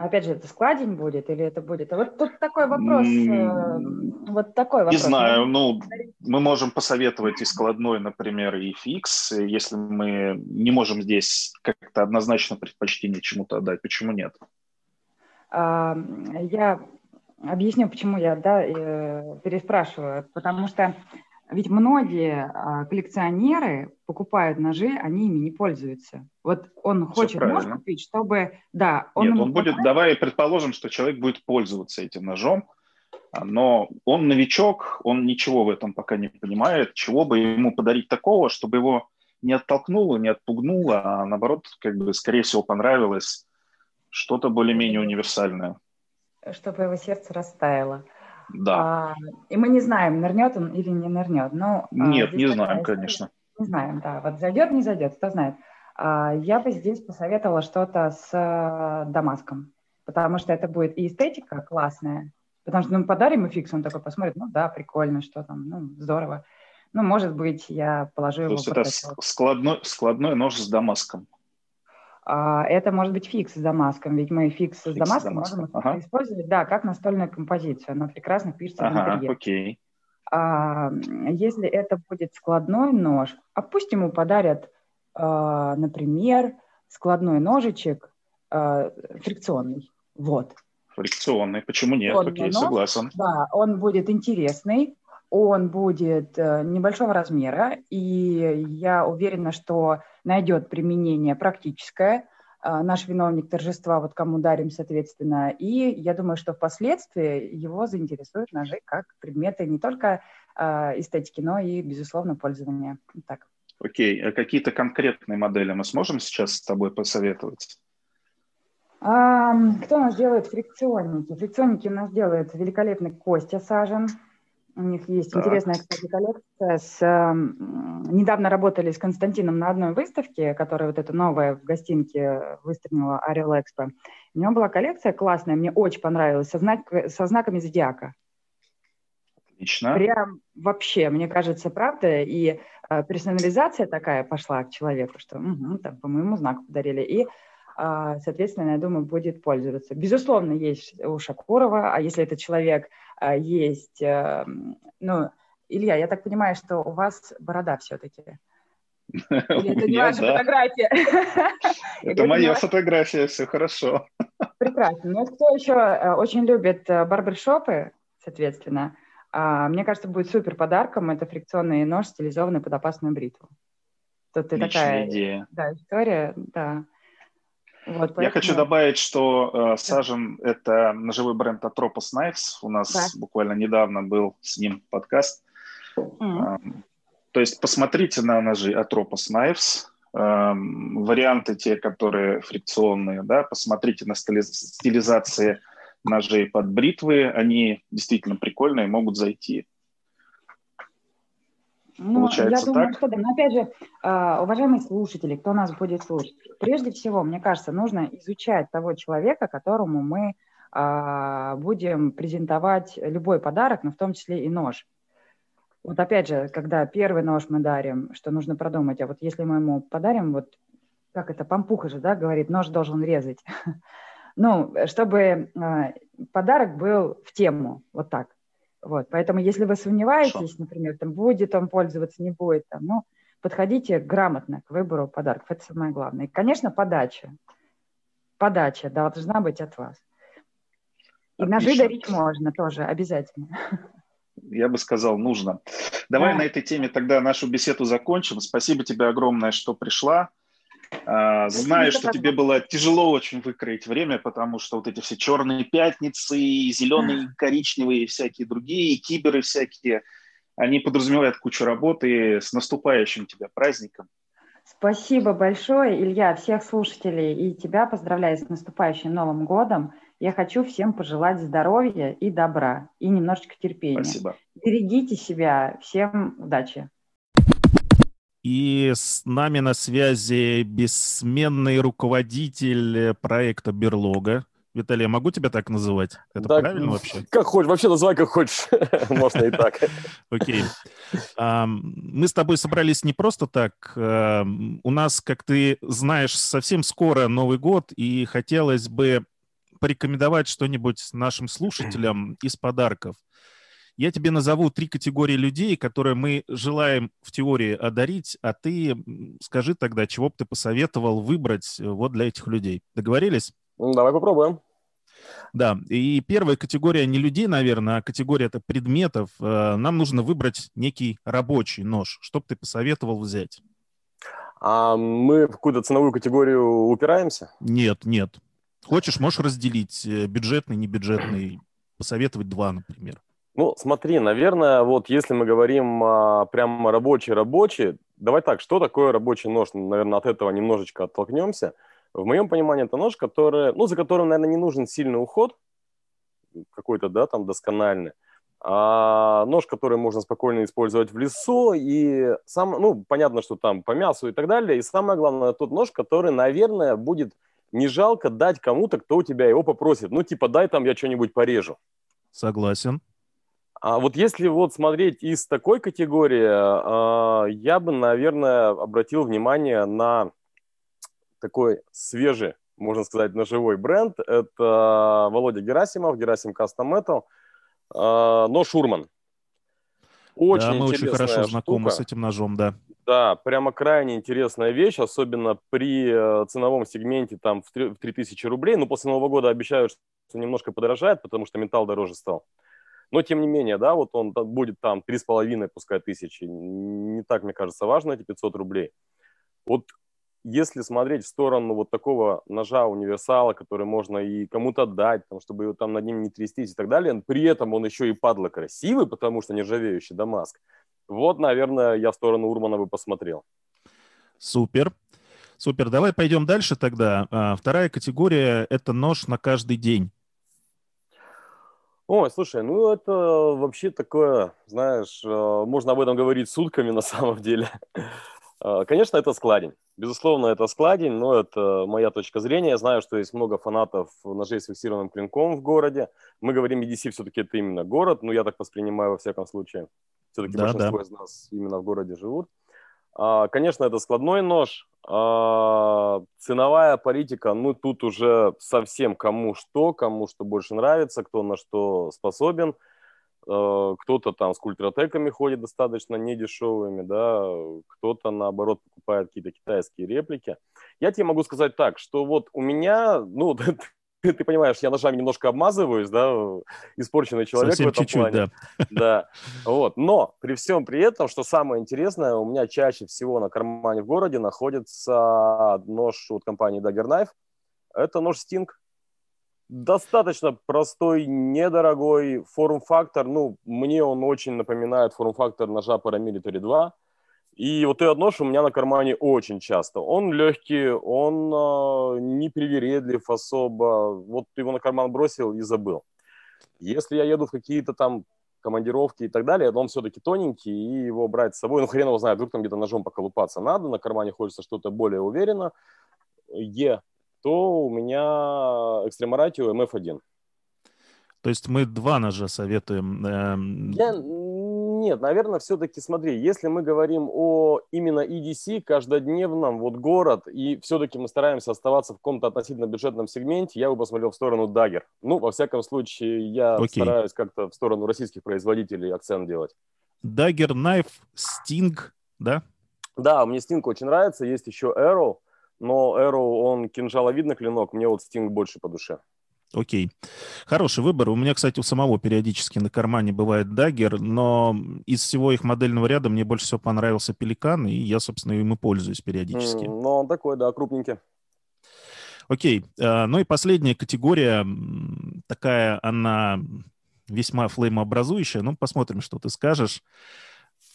H: Опять же, это складень будет или это будет? Вот тут такой вопрос. Э, вот такой вопрос.
C: Не знаю, ну, мы можем посоветовать и складной, например, и фикс, если мы не можем здесь как-то однозначно предпочтение чему-то отдать. Почему нет?
H: А, я объясню, почему я да, э, переспрашиваю. Потому что ведь многие а, коллекционеры покупают ножи, они ими не пользуются. Вот он Все хочет правильно. нож купить, чтобы, да,
C: он. Нет, он будет. Давай предположим, что человек будет пользоваться этим ножом, но он новичок, он ничего в этом пока не понимает, чего бы ему подарить такого, чтобы его не оттолкнуло, не отпугнуло, а наоборот, как бы, скорее всего, понравилось что-то более-менее универсальное.
H: Чтобы его сердце растаяло.
C: Да. А,
H: и мы не знаем, нырнет он или не нырнет. Но,
C: а, Нет, не знаем, конечно.
H: Не знаем, да. Вот зайдет, не зайдет, кто знает. А, я бы здесь посоветовала что-то с э, Дамаском, потому что это будет и эстетика классная, потому что ну, подарим и фикс, он такой посмотрит, ну да, прикольно, что там, ну, здорово. Ну, может быть, я положу То его...
C: То есть это складной, складной нож с Дамаском.
H: А, это может быть фикс с Дамаском, ведь мы фикс с Дамаском можем ага. использовать, да, как настольную композицию. Она прекрасно пишется ага, в интерьере.
C: Окей.
H: А, если это будет складной нож, а пусть ему подарят, а, например, складной ножичек а, фрикционный. Вот.
C: Фрикционный, почему нет? Складной Окей, нож, согласен.
H: Да, он будет интересный, он будет э, небольшого размера, и я уверена, что найдет применение практическое. А, наш виновник торжества, вот кому дарим, соответственно. И я думаю, что впоследствии его заинтересуют ножи как предметы не только а, эстетики, но и, безусловно, пользования. Так.
C: Окей, а какие-то конкретные модели мы сможем сейчас с тобой посоветовать?
H: А, кто у нас делает фрикционники? Фрикционники у нас делает великолепный Костя Сажен. У них есть так. интересная, кстати, коллекция. С, э, недавно работали с Константином на одной выставке, которая вот эта новая в гостинке выстрелила Орел Экспо. У него была коллекция классная, мне очень понравилась, со, знак, со знаками зодиака.
C: Отлично.
H: Прям вообще, мне кажется, правда. И э, персонализация такая пошла к человеку, что угу, там, по моему знаку подарили. И соответственно, я думаю, будет пользоваться. Безусловно, есть у Шакурова, а если этот человек а, есть, э, ну, Илья, я так понимаю, что у вас борода все-таки.
C: Или это не ваша фотография? Это моя фотография, все хорошо.
H: Прекрасно. Ну, кто еще э, очень любит э, барбершопы, соответственно, а, мне кажется, будет супер подарком. Это фрикционный нож, стилизованный под опасную бритву. Тут такая идея. Да, история, да.
C: Вот, поэтому... Я хочу добавить, что э, Сажен – это ножевой бренд Atropos Knives. У нас да. буквально недавно был с ним подкаст. Mm. Э, то есть посмотрите на ножи Atropos Knives. Э, варианты те, которые фрикционные, да, посмотрите на стилизации ножей под бритвы. Они действительно прикольные, могут зайти.
H: Ну, Получается я думаю, так? что да. Но опять же, а, уважаемые слушатели, кто нас будет слушать, прежде всего, мне кажется, нужно изучать того человека, которому мы а, будем презентовать любой подарок, но в том числе и нож. Вот опять же, когда первый нож мы дарим, что нужно продумать, а вот если мы ему подарим, вот как это, пампуха же, да, говорит, нож должен резать. Ну, чтобы а, подарок был в тему, вот так. Вот, поэтому если вы сомневаетесь, Хорошо. например, там, будет он пользоваться, не будет, там, ну, подходите грамотно к выбору подарков. Это самое главное. И, конечно, подача. Подача должна быть от вас. И Отлично. ножи дарить можно тоже, обязательно.
C: Я бы сказал, нужно. Давай да. на этой теме тогда нашу беседу закончим. Спасибо тебе огромное, что пришла. А, знаю, что тебе было тяжело очень выкроить время, потому что вот эти все черные пятницы, зеленые, коричневые и всякие другие, и киберы всякие, они подразумевают кучу работы. С наступающим тебя праздником.
H: Спасибо большое, Илья, всех слушателей и тебя поздравляю с наступающим Новым годом. Я хочу всем пожелать здоровья и добра, и немножечко терпения.
C: Спасибо.
H: Берегите себя. Всем удачи.
A: И с нами на связи бессменный руководитель проекта «Берлога». Виталий, я могу тебя так называть? Это
I: Да,
A: правильно вообще?
I: Как хочешь, вообще называй как хочешь. Можно и так.
A: Окей. Мы с тобой собрались не просто так. У нас, как ты знаешь, совсем скоро Новый год, и хотелось бы порекомендовать что-нибудь нашим слушателям из подарков. Я тебе назову три категории людей, которые мы желаем в теории одарить, а ты скажи тогда, чего бы ты посоветовал выбрать э, вот для этих людей. Договорились?
I: Ну, Давай попробуем.
A: Да, и первая категория не людей, наверное, а категория это предметов. Э, Нам нужно выбрать некий рабочий нож. Что бы ты посоветовал взять?
I: А мы в какую-то ценовую категорию упираемся?
A: Нет, нет. Хочешь, можешь разделить э, бюджетный, небюджетный, посоветовать два, например.
I: Ну, смотри, наверное, вот если мы говорим а, прямо рабочий-рабочий, давай так, что такое рабочий нож? Наверное, от этого немножечко оттолкнемся. В моем понимании это нож, который, ну, за которым, наверное, не нужен сильный уход, какой-то, да, там, доскональный, а нож, который можно спокойно использовать в лесу, и сам, ну, понятно, что там по мясу и так далее, и самое главное, тот нож, который, наверное, будет не жалко дать кому-то, кто у тебя его попросит. Ну, типа, дай там я что-нибудь порежу.
A: Согласен.
I: А вот если вот смотреть из такой категории, а, я бы, наверное, обратил внимание на такой свежий, можно сказать, ножевой бренд. Это Володя Герасимов, Герасим Custom Metal, а, но Шурман. Очень
A: да, мы очень хорошо знакомы
I: штука.
A: с этим ножом, да.
I: Да, прямо крайне интересная вещь, особенно при э, ценовом сегменте там в три- в 3000 рублей. Ну, после Нового года обещают, что немножко подорожает, потому что металл дороже стал. Но, тем не менее, да, вот он будет там 3,5, пускай, тысячи. Не так, мне кажется, важно эти 500 рублей. Вот если смотреть в сторону вот такого ножа универсала, который можно и кому-то отдать, там, чтобы его там над ним не трястись и так далее, при этом он еще и падла красивый, потому что нержавеющий Дамаск, вот, наверное, я в сторону Урмана бы посмотрел.
A: Супер. Супер. Давай пойдем дальше тогда. А, Вторая категория – это нож на каждый день.
I: Ой, слушай, ну это вообще такое, знаешь, э, можно об этом говорить сутками на самом деле. Э, Конечно, это складень. Безусловно, это складень, но это моя точка зрения. Я знаю, что есть много фанатов ножей с фиксированным клинком в городе. Мы говорим, EDC все-таки это именно город, ну я так воспринимаю во всяком случае. Все-таки
A: Да,
I: большинство
A: да.
I: из нас именно в городе живут. А, Конечно, это складной нож. А, Ценовая политика, ну тут уже совсем кому что, кому что больше нравится, кто на что способен. Э, Кто-то там с культратеками ходит достаточно недешевыми, да, кто-то наоборот покупает какие-то китайские реплики. Я тебе могу сказать так, что вот у меня, ну, ты, понимаешь, я ножами немножко обмазываюсь, да, испорченный человек
A: Совсем
I: в этом
A: чуть-чуть,
I: плане.
A: да.
I: Да, вот. Но при всем при этом, что самое интересное, у меня чаще всего на кармане в городе находится нож от компании Dagger Knife. Это нож Sting. Достаточно простой, недорогой форм-фактор. Ну, мне он очень напоминает форм-фактор ножа Paramilitary 2. И вот этот нож у меня на кармане очень часто. Он легкий, он э, не привередлив особо. Вот ты его на карман бросил и забыл. Если я еду в какие-то там командировки и так далее, он все-таки тоненький, и его брать с собой, ну, хрен его знает, вдруг там где-то ножом поколупаться надо, на кармане хочется что-то более уверенно, Е, то у меня Extreme Ratio MF1.
A: То есть мы два ножа советуем. эм,
I: Я, нет, наверное, все-таки смотри, если мы говорим о именно EDC, каждодневном, вот город, и все-таки мы стараемся оставаться в каком-то относительно бюджетном сегменте, я бы посмотрел в сторону Dagger. Ну, во всяком случае, я
A: Окей.
I: стараюсь как-то в сторону российских производителей акцент делать.
A: Dagger Knife, Sting, да?
I: Да, мне Sting очень нравится, есть еще Arrow, но Arrow, он кинжаловидный клинок, мне вот Sting больше по душе.
A: Окей. Хороший выбор. У меня, кстати, у самого периодически на кармане бывает Dagger, но из всего их модельного ряда мне больше всего понравился Пеликан, и я, собственно, им и пользуюсь периодически.
I: М, Но он такой, да, крупненький.
A: Окей. э, Ну и последняя категория, такая она весьма флеймообразующая. Ну, посмотрим, что ты скажешь.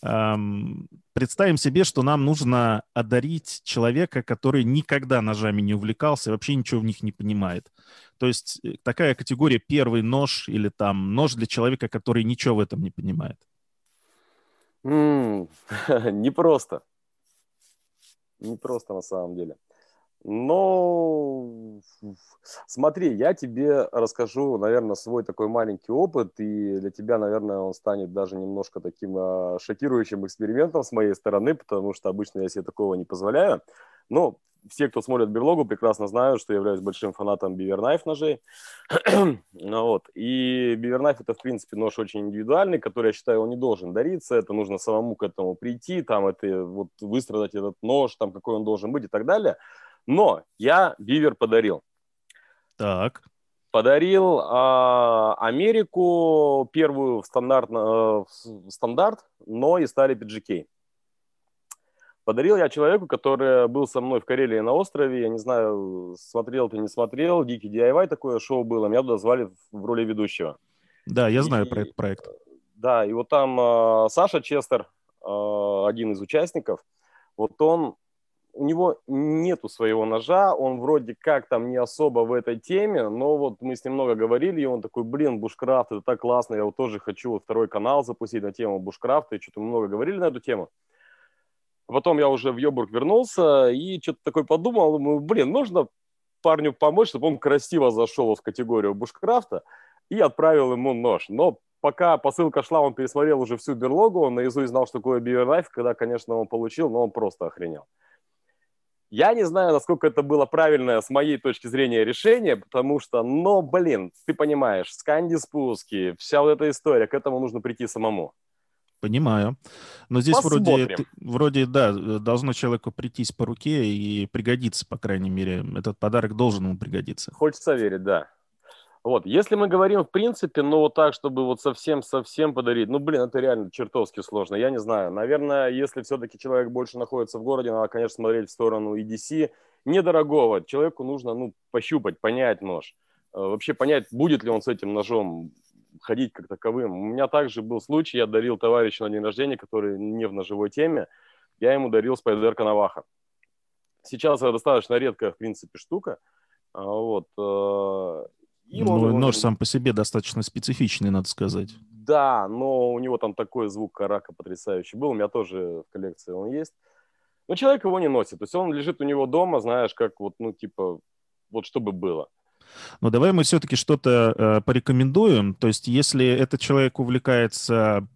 A: Представим себе, что нам нужно одарить человека, который никогда ножами не увлекался, вообще ничего в них не понимает. То есть э, такая категория первый нож или там нож для человека, который ничего в этом не понимает.
I: Непросто. Непросто на самом деле. Но смотри, я тебе расскажу, наверное, свой такой маленький опыт, и для тебя, наверное, он станет даже немножко таким э, шокирующим экспериментом с моей стороны, потому что обычно я себе такого не позволяю. Но все, кто смотрит берлогу, прекрасно знают, что я являюсь большим фанатом Beaver ножей. ну, вот. И Beaver это, в принципе, нож очень индивидуальный, который, я считаю, он не должен дариться. Это нужно самому к этому прийти, там, это, вот, выстрадать этот нож, там, какой он должен быть и так далее. Но я бивер подарил.
A: Так.
I: Подарил э, Америку первую в, стандарт, э, в стандарт, но и стали PGK. Подарил я человеку, который был со мной в Карелии на острове. Я не знаю, смотрел ты, не смотрел. Дикий DIY такое шоу было. Меня туда звали в роли ведущего.
A: Да, я знаю и, про этот проект.
I: Да, и вот там э, Саша Честер, э, один из участников, вот он у него нету своего ножа, он вроде как там не особо в этой теме, но вот мы с ним много говорили, и он такой, блин, бушкрафт, это так классно, я вот тоже хочу второй канал запустить на тему бушкрафта, и что-то много говорили на эту тему. Потом я уже в Йобург вернулся и что-то такой подумал, думаю, блин, нужно парню помочь, чтобы он красиво зашел в категорию бушкрафта, и отправил ему нож. Но пока посылка шла, он пересмотрел уже всю берлогу, он наизусть знал, что такое биорайф, когда, конечно, он получил, но он просто охренел. Я не знаю, насколько это было правильное с моей точки зрения решение, потому что, но, блин, ты понимаешь, сканди-спуски, вся вот эта история, к этому нужно прийти самому.
A: Понимаю. Но здесь вроде, вроде, да, должно человеку прийтись по руке и пригодиться, по крайней мере. Этот подарок должен ему пригодиться.
I: Хочется верить, да. Вот, если мы говорим, в принципе, ну, вот так, чтобы вот совсем-совсем подарить, ну, блин, это реально чертовски сложно, я не знаю. Наверное, если все-таки человек больше находится в городе, надо, конечно, смотреть в сторону EDC. Недорогого. Человеку нужно, ну, пощупать, понять нож. Э, вообще понять, будет ли он с этим ножом ходить как таковым. У меня также был случай, я дарил товарищу на день рождения, который не в ножевой теме, я ему дарил спайдерка Наваха. Сейчас это достаточно редкая, в принципе, штука. А, вот.
A: И ну, он, нож сам по себе достаточно специфичный, надо сказать.
I: Да, но у него там такой звук карака потрясающий был. У меня тоже в коллекции он есть. Но человек его не носит. То есть он лежит у него дома, знаешь, как вот, ну, типа, вот чтобы было.
A: Но давай мы все-таки что-то э, порекомендуем. То есть если этот человек увлекается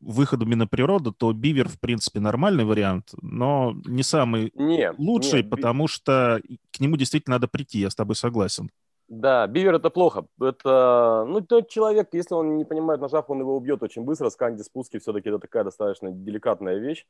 A: выходами на природу, то бивер, в принципе, нормальный вариант, но не самый нет, лучший, нет. потому что к нему действительно надо прийти, я с тобой согласен.
I: Да, бивер это плохо. Это, ну, тот человек, если он не понимает ножах, он его убьет очень быстро. Сканди спуски все-таки это такая достаточно деликатная вещь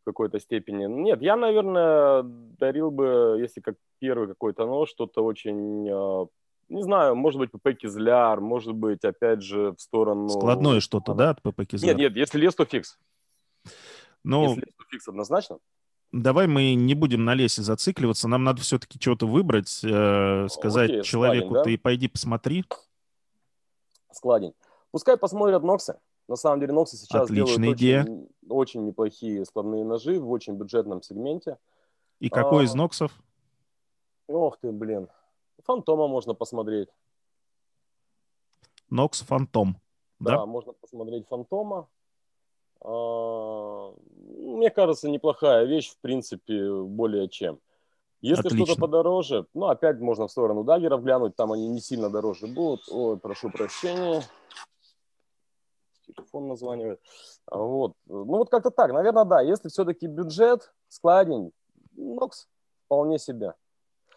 I: в какой-то степени. Нет, я, наверное, дарил бы, если как первый какой-то нож, что-то очень, а, не знаю, может быть, ПП Кизляр, может быть, опять же, в сторону...
A: Складное что-то, да, от ПП Кизляр?
I: Нет, нет, если лес, то фикс. Ну, если лес, то фикс однозначно
A: давай мы не будем на лесе зацикливаться, нам надо все-таки что-то выбрать, э, сказать Окей, человеку, складень, да? ты пойди посмотри.
I: Складень. Пускай посмотрят Ноксы. На самом деле Ноксы сейчас Отличная делают идея. Очень, очень неплохие складные ножи в очень бюджетном сегменте.
A: И какой а, из Ноксов?
I: Ох ты, блин. Фантома можно посмотреть.
A: Нокс Фантом.
I: Да, да, можно посмотреть Фантома. А, мне кажется, неплохая вещь, в принципе, более чем. Если что-то подороже, ну, опять можно в сторону даггеров глянуть, там они не сильно дороже будут. Ой, прошу прощения. Телефон названивает. А, вот. Ну, вот как-то так. Наверное, да. Если все-таки бюджет, складень, Нокс вполне себе.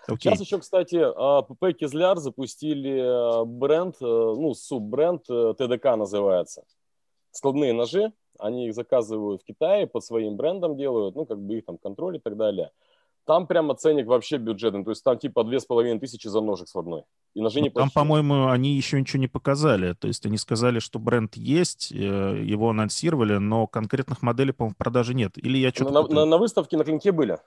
I: Okay. Сейчас еще, кстати, ПП Кизляр запустили бренд, ну, суббренд э, ТДК называется. Складные ножи, они их заказывают в Китае, под своим брендом делают, ну, как бы их там контроль и так далее. Там прямо ценник вообще бюджетный, то есть там типа две с половиной тысячи за ножик сводной. И ножи не
A: Там, по-моему, они еще ничего не показали. То есть они сказали, что бренд есть, э, его анонсировали, но конкретных моделей, по-моему, в продаже нет. Или я что-то...
I: На, на, на выставке на клинке были.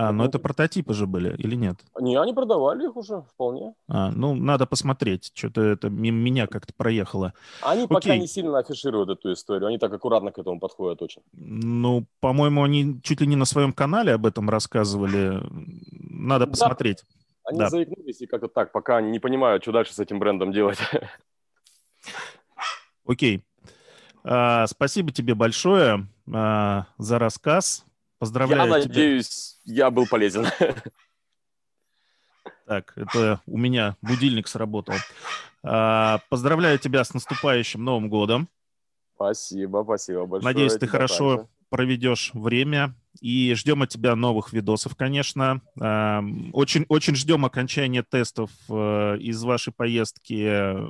A: А, ну это прототипы же были или нет?
I: Не, они продавали их уже вполне.
A: А, ну, надо посмотреть. Что-то это мимо меня как-то проехало.
I: Они пока
A: Окей.
I: не сильно афишируют эту историю. Они так аккуратно к этому подходят очень.
A: Ну, по-моему, они чуть ли не на своем канале об этом рассказывали. Надо
I: Да.
A: посмотреть.
I: Они
A: Да.
I: заикнулись и как-то так, пока не понимают, что дальше с этим брендом делать.
A: Окей. А, спасибо тебе большое а, за рассказ. Поздравляю
I: Я
A: тебя.
I: надеюсь, я был полезен.
A: Так, это у меня будильник сработал. А, поздравляю тебя с наступающим Новым годом.
I: Спасибо, спасибо большое.
A: Надеюсь, ты хорошо
I: также.
A: проведешь время. И ждем от тебя новых видосов, конечно. А, Очень, очень ждем окончания тестов э, из вашей поездки э,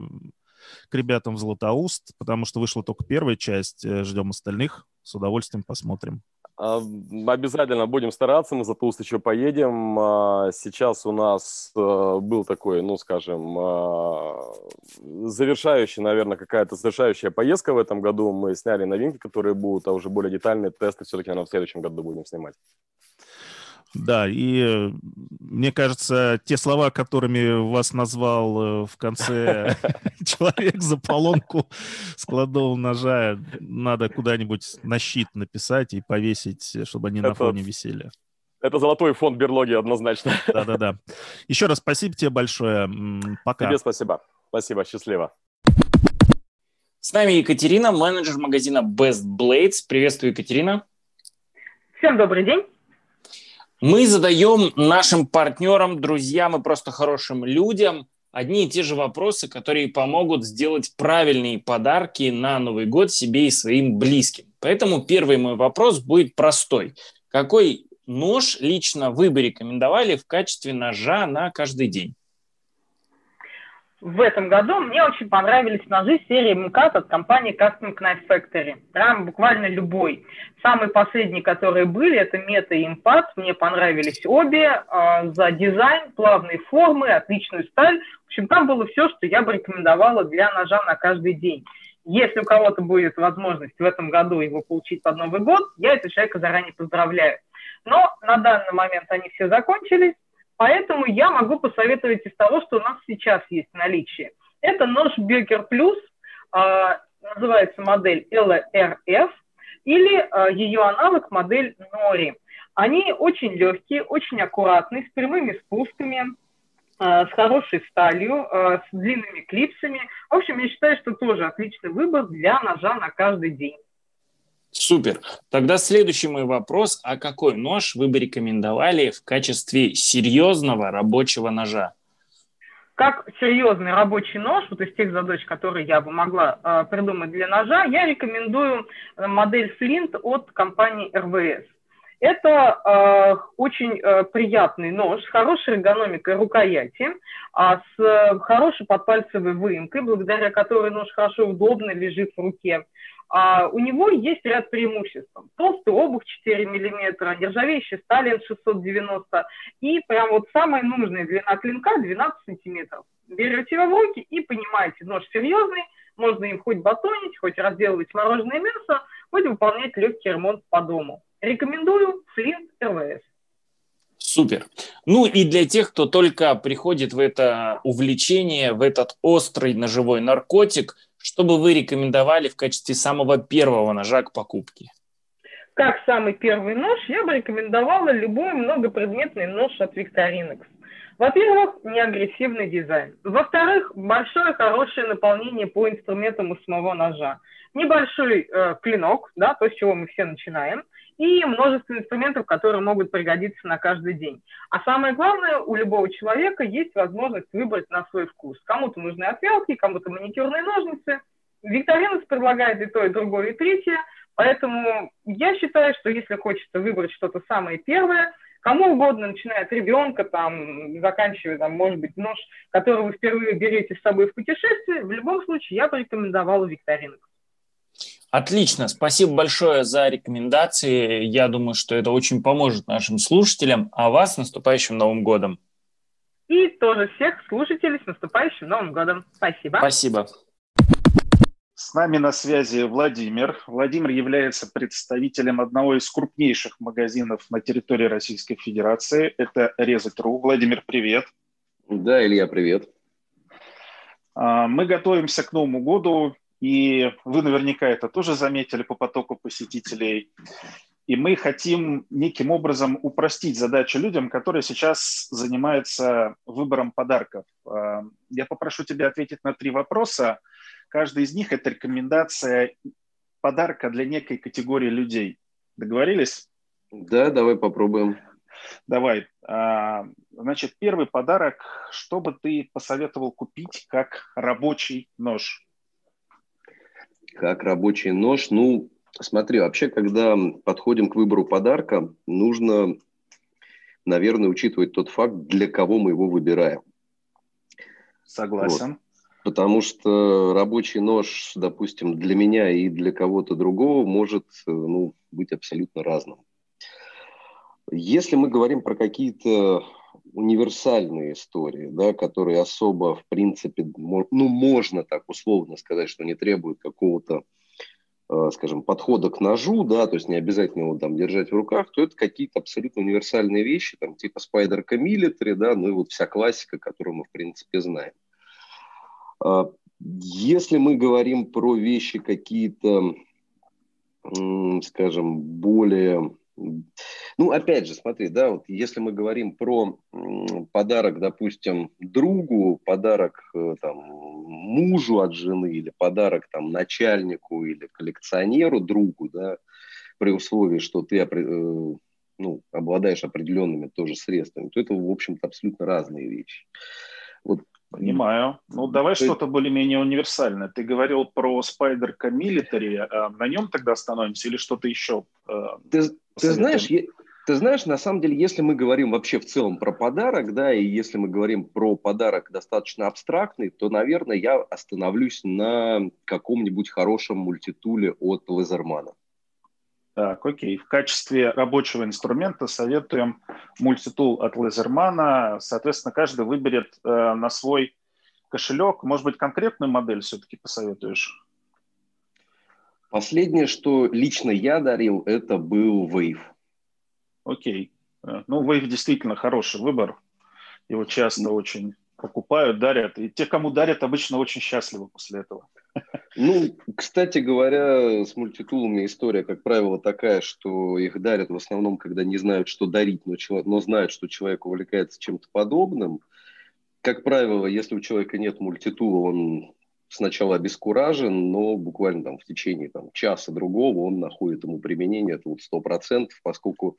A: к ребятам в Златоуст, потому что вышла только первая часть. Э, Ждем остальных. С удовольствием посмотрим.
I: А, Обязательно будем стараться, мы за Туст еще поедем. А, Сейчас у нас э, был такой, ну, скажем, а, завершающий, наверное, какая-то завершающая поездка в этом году. Мы сняли новинки, которые будут, а уже более детальные тесты все-таки, наверное, в следующем году будем снимать.
A: Да, и э, мне кажется, те слова, которыми вас назвал э, в конце человек за поломку складового ножа, надо куда-нибудь на щит написать и повесить, э, чтобы они на фоне висели.
I: Это золотой фонд берлоги однозначно.
A: Да-да-да. Еще раз спасибо тебе большое. Пока.
I: Тебе спасибо. Спасибо, счастливо.
B: С нами Екатерина, менеджер магазина Best Blades. Приветствую, Екатерина.
J: Всем добрый день.
B: Мы задаем нашим партнерам, друзьям и просто хорошим людям одни и те же вопросы, которые помогут сделать правильные подарки на Новый год себе и своим близким. Поэтому первый мой вопрос будет простой. Какой нож лично вы бы рекомендовали в качестве ножа на каждый день?
J: В этом году мне очень понравились ножи серии МКАТ от компании Custom Knife Factory. Прям буквально любой. Самые последние, которые были, это Мета и Импат. Мне понравились обе э, за дизайн, плавные формы, отличную сталь. В общем, там было все, что я бы рекомендовала для ножа на каждый день. Если у кого-то будет возможность в этом году его получить под Новый год, я этого человека заранее поздравляю. Но на данный момент они все закончились. Поэтому я могу посоветовать из того, что у нас сейчас есть в наличии. Это нож Бекер Плюс, а, называется модель LRF, или а, ее аналог модель Нори. Они очень легкие, очень аккуратные, с прямыми спусками, а, с хорошей сталью, с длинными клипсами. В общем, я считаю, что тоже отличный выбор для ножа на каждый день.
B: Супер. Тогда следующий мой вопрос. А какой нож вы бы рекомендовали в качестве серьезного рабочего ножа?
J: как серьезный рабочий нож, вот из тех задач, которые я бы могла э, придумать для ножа, я рекомендую модель Flint от компании RVS. Это э, очень э, приятный нож с хорошей эргономикой рукояти, а с э, хорошей подпальцевой выемкой, благодаря которой нож хорошо удобно лежит в руке. А у него есть ряд преимуществ. Толстый обух 4 мм, нержавеющий сталин 690 и прям вот самая нужная длина клинка 12 сантиметров. Берете его в руки и понимаете, нож серьезный, можно им хоть батонить, хоть разделывать мороженое мясо, хоть выполнять легкий ремонт по дому. Рекомендую Flint RVS.
B: Супер. Ну и для тех, кто только приходит в это увлечение, в этот острый ножевой наркотик, что бы вы рекомендовали в качестве самого первого ножа к покупке?
J: Как самый первый нож, я бы рекомендовала любой многопредметный нож от Victorinox. Во-первых, неагрессивный дизайн. Во-вторых, большое хорошее наполнение по инструментам у самого ножа. Небольшой э, клинок, да, то, с чего мы все начинаем, и множество инструментов, которые могут пригодиться на каждый день. А самое главное, у любого человека есть возможность выбрать на свой вкус. Кому-то нужны отвязки, кому-то маникюрные ножницы. Викторинус предлагает и то, и другое, и третье. Поэтому я считаю, что если хочется выбрать что-то самое первое, кому угодно, начиная от ребенка, там, заканчивая, там, может быть, нож, который вы впервые берете с собой в путешествие, в любом случае я бы рекомендовала Викторинус.
B: Отлично, спасибо большое за рекомендации. Я думаю, что это очень поможет нашим слушателям. А вас с наступающим Новым годом.
J: И тоже всех слушателей с наступающим Новым годом. Спасибо.
B: Спасибо.
C: С нами на связи Владимир. Владимир является представителем одного из крупнейших магазинов на территории Российской Федерации. Это Резать.ру. Владимир, привет.
K: Да, Илья, привет.
C: А, мы готовимся к Новому году, и вы наверняка это тоже заметили по потоку посетителей. И мы хотим неким образом упростить задачу людям, которые сейчас занимаются выбором подарков. А, я попрошу тебя ответить на три вопроса. Каждый из них – это рекомендация подарка для некой категории людей. Договорились?
K: Да, давай попробуем.
C: Давай. А, значит, первый подарок. Что бы ты посоветовал купить как рабочий нож?
K: Как рабочий нож? Ну, смотри, вообще, когда подходим к выбору подарка, нужно, наверное, учитывать тот факт, для кого мы его выбираем.
C: Согласен. Вот
K: потому что рабочий нож, допустим, для меня и для кого-то другого может э, ну, быть абсолютно разным. Если мы говорим про какие-то универсальные истории, да, которые особо, в принципе, ну, можно так условно сказать, что не требуют какого-то, э, скажем, подхода к ножу, да, то есть не обязательно его там держать в руках, то это какие-то абсолютно универсальные вещи, там, типа Spider Military, да, ну и вот вся классика, которую мы, в принципе, знаем. А, если мы говорим про вещи какие-то, скажем, более... Ну, опять же, смотри, да, вот если мы говорим про подарок, допустим, другу, подарок э, там, мужу от жены или подарок там начальнику или коллекционеру другу, да, при условии, что ты э, ну, обладаешь определенными тоже средствами, то это, в общем-то, абсолютно разные вещи.
C: Вот Понимаю. Ну, давай Ты... что-то более-менее универсальное. Ты говорил про Spider Military. А на нем тогда остановимся или что-то еще?
K: Э, ты, ты знаешь, я, ты знаешь, на самом деле, если мы говорим вообще в целом про подарок, да, и если мы говорим про подарок достаточно абстрактный, то, наверное, я остановлюсь на каком-нибудь хорошем мультитуле от Лазермана.
C: Так, окей. В качестве рабочего инструмента советуем мультитул от Лазермана. Соответственно, каждый выберет э, на свой кошелек. Может быть, конкретную модель все-таки посоветуешь?
K: Последнее, что лично я дарил, это был Wave.
C: Окей. Э, ну, Wave действительно хороший выбор. Его часто очень покупают, дарят. И те, кому дарят, обычно очень счастливы после этого.
K: Ну, кстати говоря, с мультитулами история, как правило, такая, что их дарят в основном, когда не знают, что дарить, но, но знают, что человек увлекается чем-то подобным. Как правило, если у человека нет мультитула, он сначала обескуражен, но буквально там в течение там, часа другого он находит ему применение, это вот сто процентов, поскольку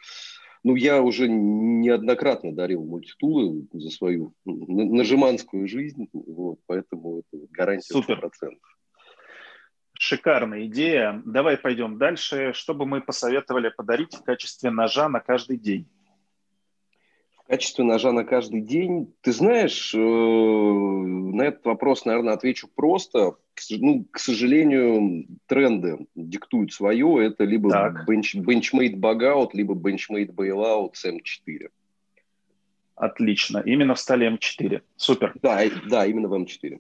K: ну, я уже неоднократно дарил мультитулы за свою нажиманскую жизнь, вот, поэтому это гарантия
C: Супер. 100%. Шикарная идея. Давай пойдем дальше. Что бы мы посоветовали подарить в качестве ножа на каждый день?
K: В качестве ножа на каждый день? Ты знаешь, э, на этот вопрос, наверное, отвечу просто. Ну, к сожалению, тренды диктуют свое. Это либо bench, Benchmade Bugout, либо Benchmade Bailout с M4.
C: Отлично. Именно в столе M4. Супер.
K: Да, да, именно в M4.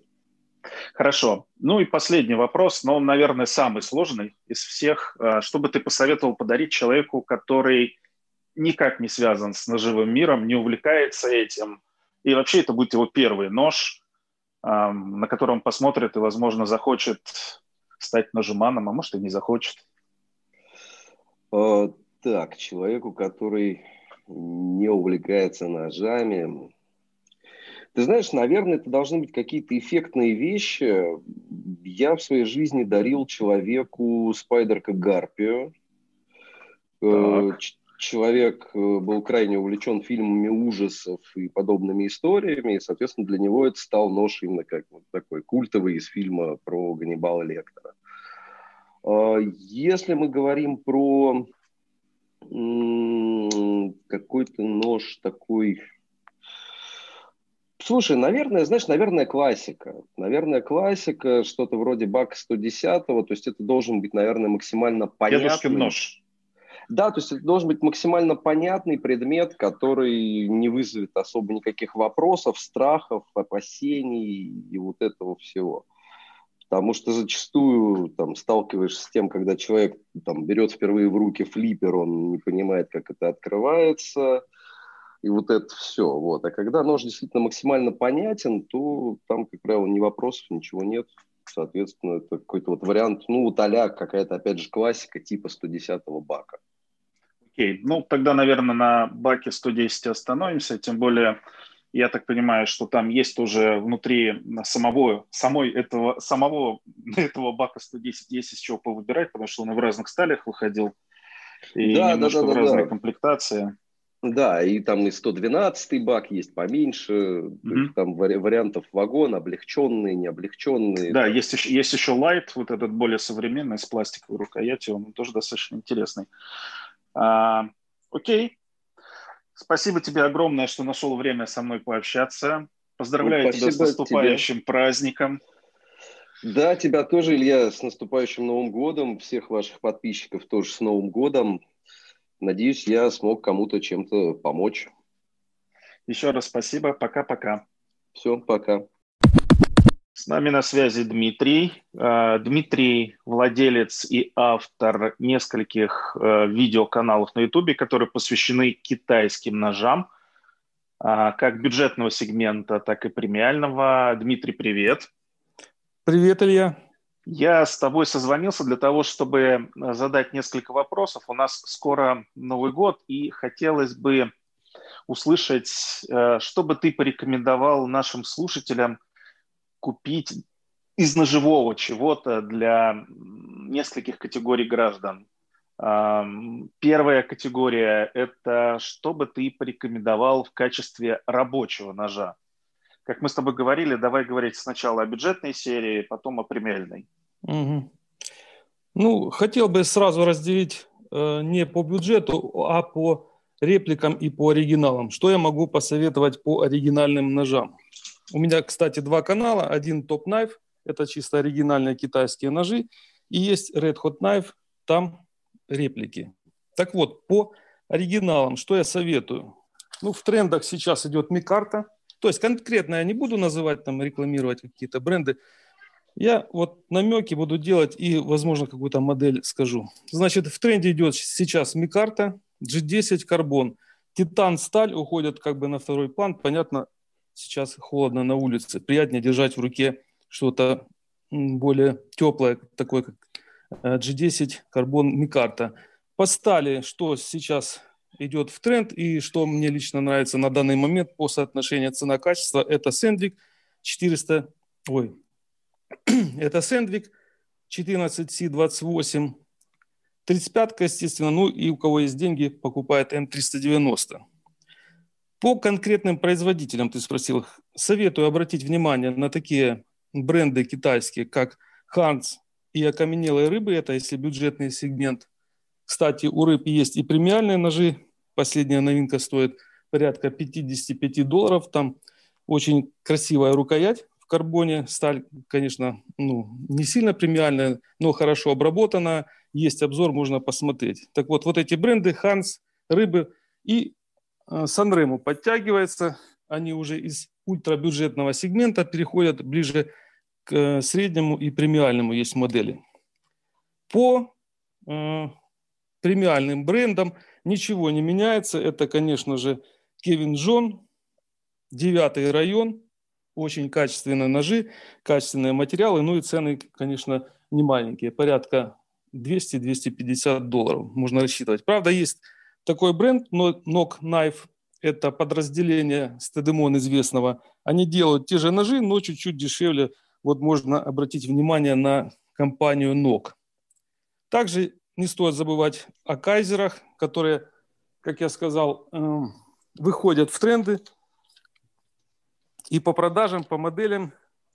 C: Хорошо. Ну и последний вопрос, но он, наверное, самый сложный из всех. А, что бы ты посоветовал подарить человеку, который никак не связан с ножевым миром, не увлекается этим, и вообще это будет его первый нож, на который он посмотрит и, возможно, захочет стать ножеманом, а может и не захочет?
K: А, так, человеку, который не увлекается ножами, ты знаешь, наверное, это должны быть какие-то эффектные вещи. Я в своей жизни дарил человеку спайдерка Гарпию. Э, так. Человек э, был крайне увлечен фильмами ужасов и подобными историями, и, соответственно, для него это стал нож именно как вот такой культовый из фильма про Ганнибала Лектора. А, если мы говорим про какой-то нож такой Слушай, наверное, знаешь, наверное, классика. Наверное, классика, что-то вроде бака 110 то есть это должен быть, наверное, максимально понятный. Дедушкин
C: нож.
K: Да, то есть это должен быть максимально понятный предмет, который не вызовет особо никаких вопросов, страхов, опасений и вот этого всего. Потому что зачастую там, сталкиваешься с тем, когда человек там, берет впервые в руки флиппер, он не понимает, как это открывается, и вот это все. Вот. А когда нож действительно максимально понятен, то там, как правило, ни вопросов, ничего нет. Соответственно, это какой-то вот вариант, ну, вот а какая-то, опять же, классика типа 110-го бака.
C: Окей, ну, тогда, наверное, на баке 110 остановимся, тем более я так понимаю, что там есть уже внутри самого, самой этого, самого этого бака 110 есть из чего повыбирать, потому что он в разных сталях выходил и да, немножко да, да, в разной да. комплектации.
K: Да, и там и 112 бак есть поменьше, mm-hmm. там вари- вариантов вагон, облегченные, необлегченные.
C: Да, есть еще, есть еще Light, вот этот более современный, с пластиковой рукоятью, он тоже достаточно интересный. А, окей, Спасибо тебе огромное, что нашел время со мной пообщаться. Поздравляю ну, тебя с наступающим тебе. праздником.
K: Да, тебя тоже, Илья, с наступающим Новым годом. Всех ваших подписчиков тоже с Новым годом. Надеюсь, я смог кому-то чем-то помочь.
C: Еще раз спасибо. Пока-пока.
K: Все, пока.
C: С нами на связи Дмитрий. Э, Дмитрий – владелец и автор нескольких э, видеоканалов на YouTube, которые посвящены китайским ножам, э, как бюджетного сегмента, так и премиального. Дмитрий, привет.
L: Привет, Илья.
C: Я с тобой созвонился для того, чтобы задать несколько вопросов. У нас скоро Новый год, и хотелось бы услышать, что бы ты порекомендовал нашим слушателям – купить из ножевого чего-то для нескольких категорий граждан. Первая категория – это что бы ты порекомендовал в качестве рабочего ножа? Как мы с тобой говорили, давай говорить сначала о бюджетной серии, потом о премиальной.
L: Угу. Ну, хотел бы сразу разделить э, не по бюджету, а по репликам и по оригиналам. Что я могу посоветовать по оригинальным ножам? У меня, кстати, два канала. Один Top Knife, это чисто оригинальные китайские ножи. И есть Red Hot Knife, там реплики. Так вот, по оригиналам, что я советую? Ну, в трендах сейчас идет Микарта. То есть конкретно я не буду называть, там, рекламировать какие-то бренды. Я вот намеки буду делать и, возможно, какую-то модель скажу. Значит, в тренде идет сейчас Микарта, G10 карбон. Титан, сталь уходят как бы на второй план. Понятно, сейчас холодно на улице, приятнее держать в руке что-то более теплое, такое как э, G10 карбон микарта. По стали, что сейчас идет в тренд и что мне лично нравится на данный момент по соотношению цена-качество, это Сендвик 400, ой, это Сендвик 14C28, 35 естественно, ну и у кого есть деньги, покупает М390. По конкретным производителям, ты спросил, советую обратить внимание на такие бренды китайские, как Ханс и окаменелые рыбы, это если бюджетный сегмент. Кстати, у рыб есть и премиальные ножи, последняя новинка стоит порядка 55 долларов, там очень красивая рукоять в карбоне, сталь, конечно, ну, не сильно премиальная, но хорошо обработана, есть обзор, можно посмотреть. Так вот, вот эти бренды Ханс, рыбы и Э, Санрему подтягивается, они уже из ультрабюджетного сегмента переходят ближе к э, среднему и премиальному есть модели. По э, премиальным брендам ничего не меняется. Это, конечно же, Кевин Джон, девятый район, очень качественные ножи, качественные материалы, ну и цены, конечно, не маленькие, порядка 200-250 долларов можно рассчитывать. Правда, есть такой бренд Knock Knife, это подразделение Стедемон известного, они делают те же ножи, но чуть-чуть дешевле. Вот можно обратить внимание на компанию Нок. Также не стоит забывать о кайзерах, которые, как я сказал, эм, выходят в тренды. И по продажам, по моделям,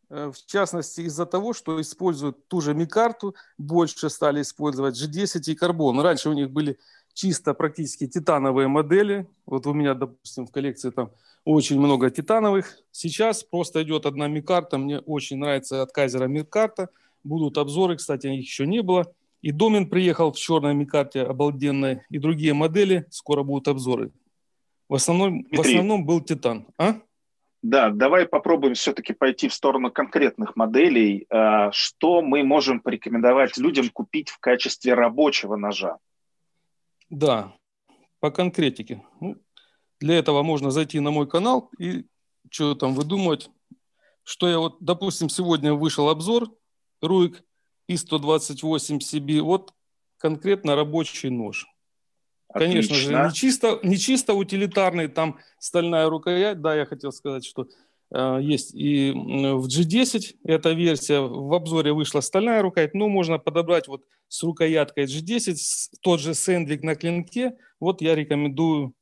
L: э, в частности, из-за того, что используют ту же Микарту, больше стали использовать G10 и карбон. Раньше у них были чисто практически титановые модели. Вот у меня, допустим, в коллекции там очень много титановых. Сейчас просто идет одна микарта. Мне очень нравится от Кайзера микарта. Будут обзоры, кстати, их еще не было. И Домин приехал в черной микарте обалденной. И другие модели. Скоро будут обзоры. В основном, в основном был титан. А?
C: Да, давай попробуем все-таки пойти в сторону конкретных моделей. А, что мы можем порекомендовать людям купить в качестве рабочего ножа?
L: Да, по конкретике. Ну, для этого можно зайти на мой канал и что там выдумывать. Что я вот, допустим, сегодня вышел обзор Руик И-128CB. Вот конкретно рабочий нож. Конечно же, не чисто, не чисто утилитарный, там стальная рукоять. Да, я хотел сказать, что есть и в G10 эта версия. В обзоре вышла стальная рукоять, но можно подобрать вот с рукояткой G10, тот же сэндвик на клинке. Вот я рекомендую,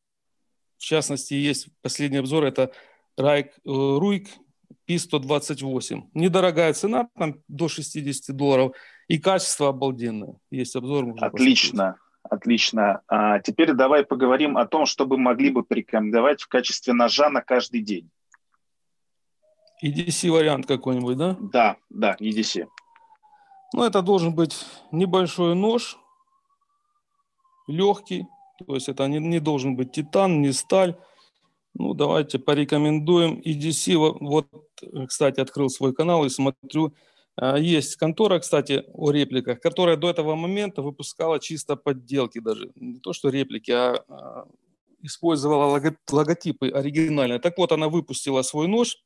L: в частности, есть последний обзор, это Райк, э, Руик P128. Недорогая цена, там до 60 долларов, и качество обалденное. Есть обзор.
C: Можно Отлично. Посмотреть. Отлично. А теперь давай поговорим о том, что бы могли бы порекомендовать в качестве ножа на каждый день.
L: EDC вариант какой-нибудь, да?
C: Да, да, EDC.
L: Ну, это должен быть небольшой нож, легкий, то есть это не, не должен быть титан, не сталь. Ну, давайте порекомендуем EDC. Вот, кстати, открыл свой канал и смотрю, а, есть контора, кстати, о репликах, которая до этого момента выпускала чисто подделки даже. Не то, что реплики, а, а использовала логотипы оригинальные. Так вот, она выпустила свой нож,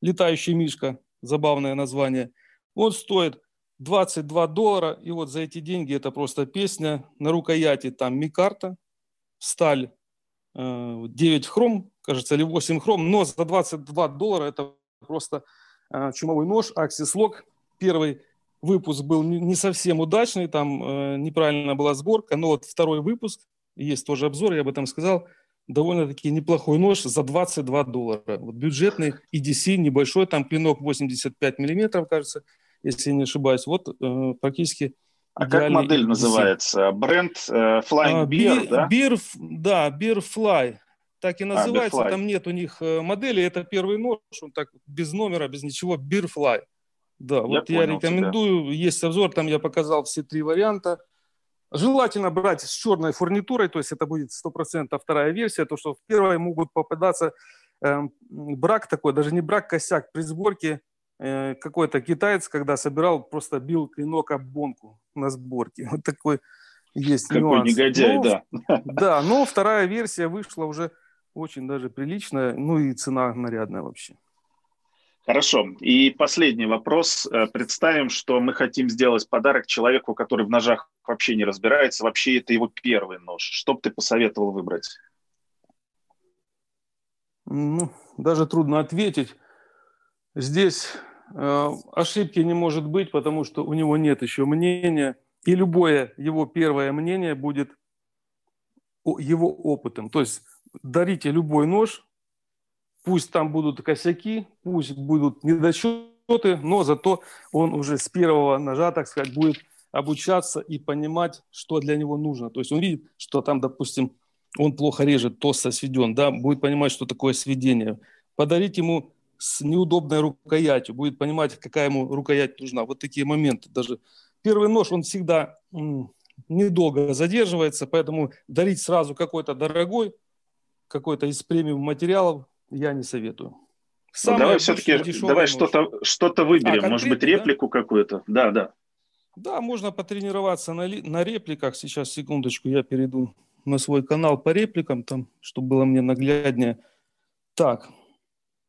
L: летающий мишка, забавное название. Он стоит 22 доллара, и вот за эти деньги это просто песня. На рукояти там микарта, сталь 9 э, хром, кажется, или 8 хром, но за 22 доллара это просто э, чумовой нож, Axis Lock первый выпуск был не совсем удачный, там э, неправильно была сборка, но вот второй выпуск, есть тоже обзор, я об этом сказал, довольно-таки неплохой нож за 22 доллара. Вот бюджетный EDC, небольшой, там клинок 85 миллиметров, кажется, если не ошибаюсь. Вот э, практически
C: а как модель EDC. называется? Бренд э, Flying а, Beer, да?
L: Beer, да, Beer Fly. Так и а, называется. А, там нет у них э, модели. Это первый нож, он так без номера, без ничего. Beer Fly. Да, я вот я рекомендую. Тебя. Есть обзор, там я показал все три варианта. Желательно брать с черной фурнитурой, то есть это будет 100% вторая версия, то что в первой могут попадаться э, брак такой, даже не брак, косяк при сборке. Э, какой-то китаец, когда собирал, просто бил клинок об бонку на сборке. Вот такой есть
C: Какой
L: нюанс.
C: негодяй, но, да.
L: Да, но вторая версия вышла уже очень даже приличная, ну и цена нарядная вообще.
C: Хорошо. И последний вопрос. Э, представим, что мы хотим сделать подарок человеку, который в ножах вообще не разбирается. Вообще это его первый нож. Что бы ты посоветовал выбрать?
L: Ну, даже трудно ответить. Здесь э, ошибки не может быть, потому что у него нет еще мнения. И любое его первое мнение будет его опытом. То есть дарите любой нож, Пусть там будут косяки, пусть будут недочеты, но зато он уже с первого ножа, так сказать, будет обучаться и понимать, что для него нужно. То есть он видит, что там, допустим, он плохо режет, толсто сведен, да, будет понимать, что такое сведение. Подарить ему с неудобной рукоятью, будет понимать, какая ему рукоять нужна. Вот такие моменты даже. Первый нож, он всегда недолго задерживается, поэтому дарить сразу какой-то дорогой, какой-то из премиум материалов, я не советую.
C: ну, давай все-таки давай что-то что выберем, а, может быть реплику да? какую-то. Да, да.
L: Да, можно потренироваться на, на репликах. Сейчас, секундочку, я перейду на свой канал по репликам, там, чтобы было мне нагляднее. Так,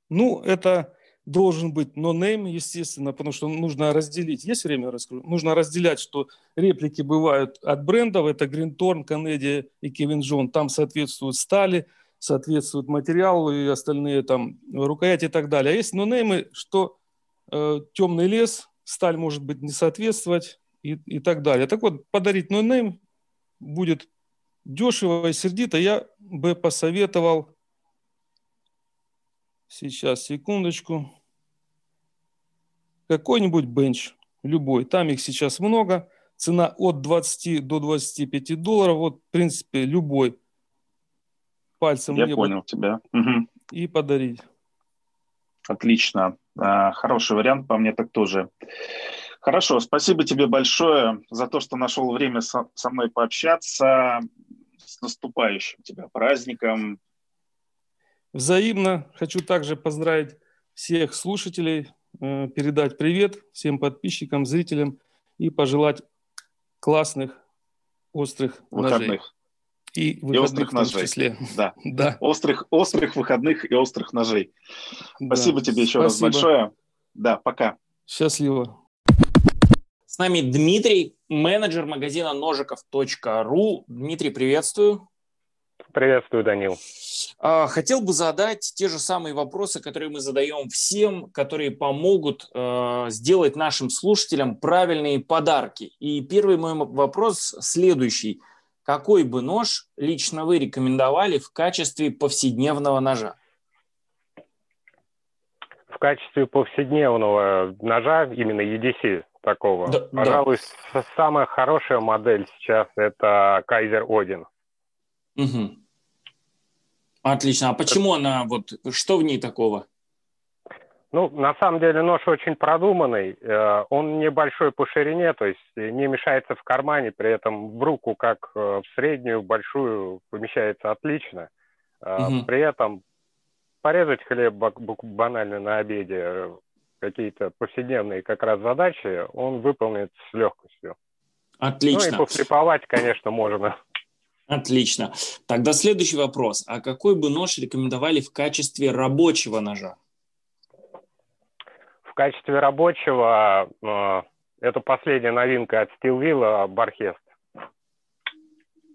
L: ну, это должен быть нонейм, естественно, потому что нужно разделить. Есть время, расскажу? Нужно разделять, что реплики бывают от брендов. Это Гринторн, Канеди и Кевин Джон. Там соответствуют стали – соответствует материалу и остальные там рукояти и так далее. А есть нонеймы, что э, темный лес, сталь может быть не соответствовать и, и так далее. Так вот, подарить нонейм будет дешево и сердито. Я бы посоветовал, сейчас, секундочку, какой-нибудь бенч, любой. Там их сейчас много. Цена от 20 до 25 долларов. Вот, в принципе, любой пальцем
C: Я понял тебя. Угу.
L: И подарить.
C: Отлично. А, хороший вариант, по мне так тоже. Хорошо, спасибо тебе большое за то, что нашел время со, со мной пообщаться. С наступающим тебя праздником.
L: Взаимно хочу также поздравить всех слушателей, э, передать привет всем подписчикам, зрителям и пожелать классных острых выходных. ножей.
C: И, и острых ножей. числе. Да. да. Острых, острых выходных и острых ножей. Да. Спасибо тебе еще Спасибо. раз большое. Да, пока.
L: Счастливо.
B: С нами Дмитрий, менеджер магазина ножиков.ру. Дмитрий, приветствую.
M: Приветствую, Данил.
B: А, хотел бы задать те же самые вопросы, которые мы задаем всем, которые помогут э, сделать нашим слушателям правильные подарки. И первый мой вопрос следующий. Какой бы нож лично вы рекомендовали в качестве повседневного ножа?
M: В качестве повседневного ножа, именно EDC такого, да, пожалуй, да. самая хорошая модель сейчас это Kaiser Odin.
B: Угу. Отлично. А почему она, вот, что в ней такого?
M: Ну, на самом деле нож очень продуманный. Э, он небольшой по ширине, то есть не мешается в кармане, при этом в руку, как э, в среднюю, большую, помещается отлично. Угу. При этом порезать хлеб банально на обеде, какие-то повседневные как раз задачи, он выполнит с легкостью.
B: Отлично.
M: Ну и пофлиповать, конечно, можно.
B: Отлично. Тогда следующий вопрос. А какой бы нож рекомендовали в качестве рабочего ножа?
M: В качестве рабочего э, это последняя новинка от Steelville Barhest.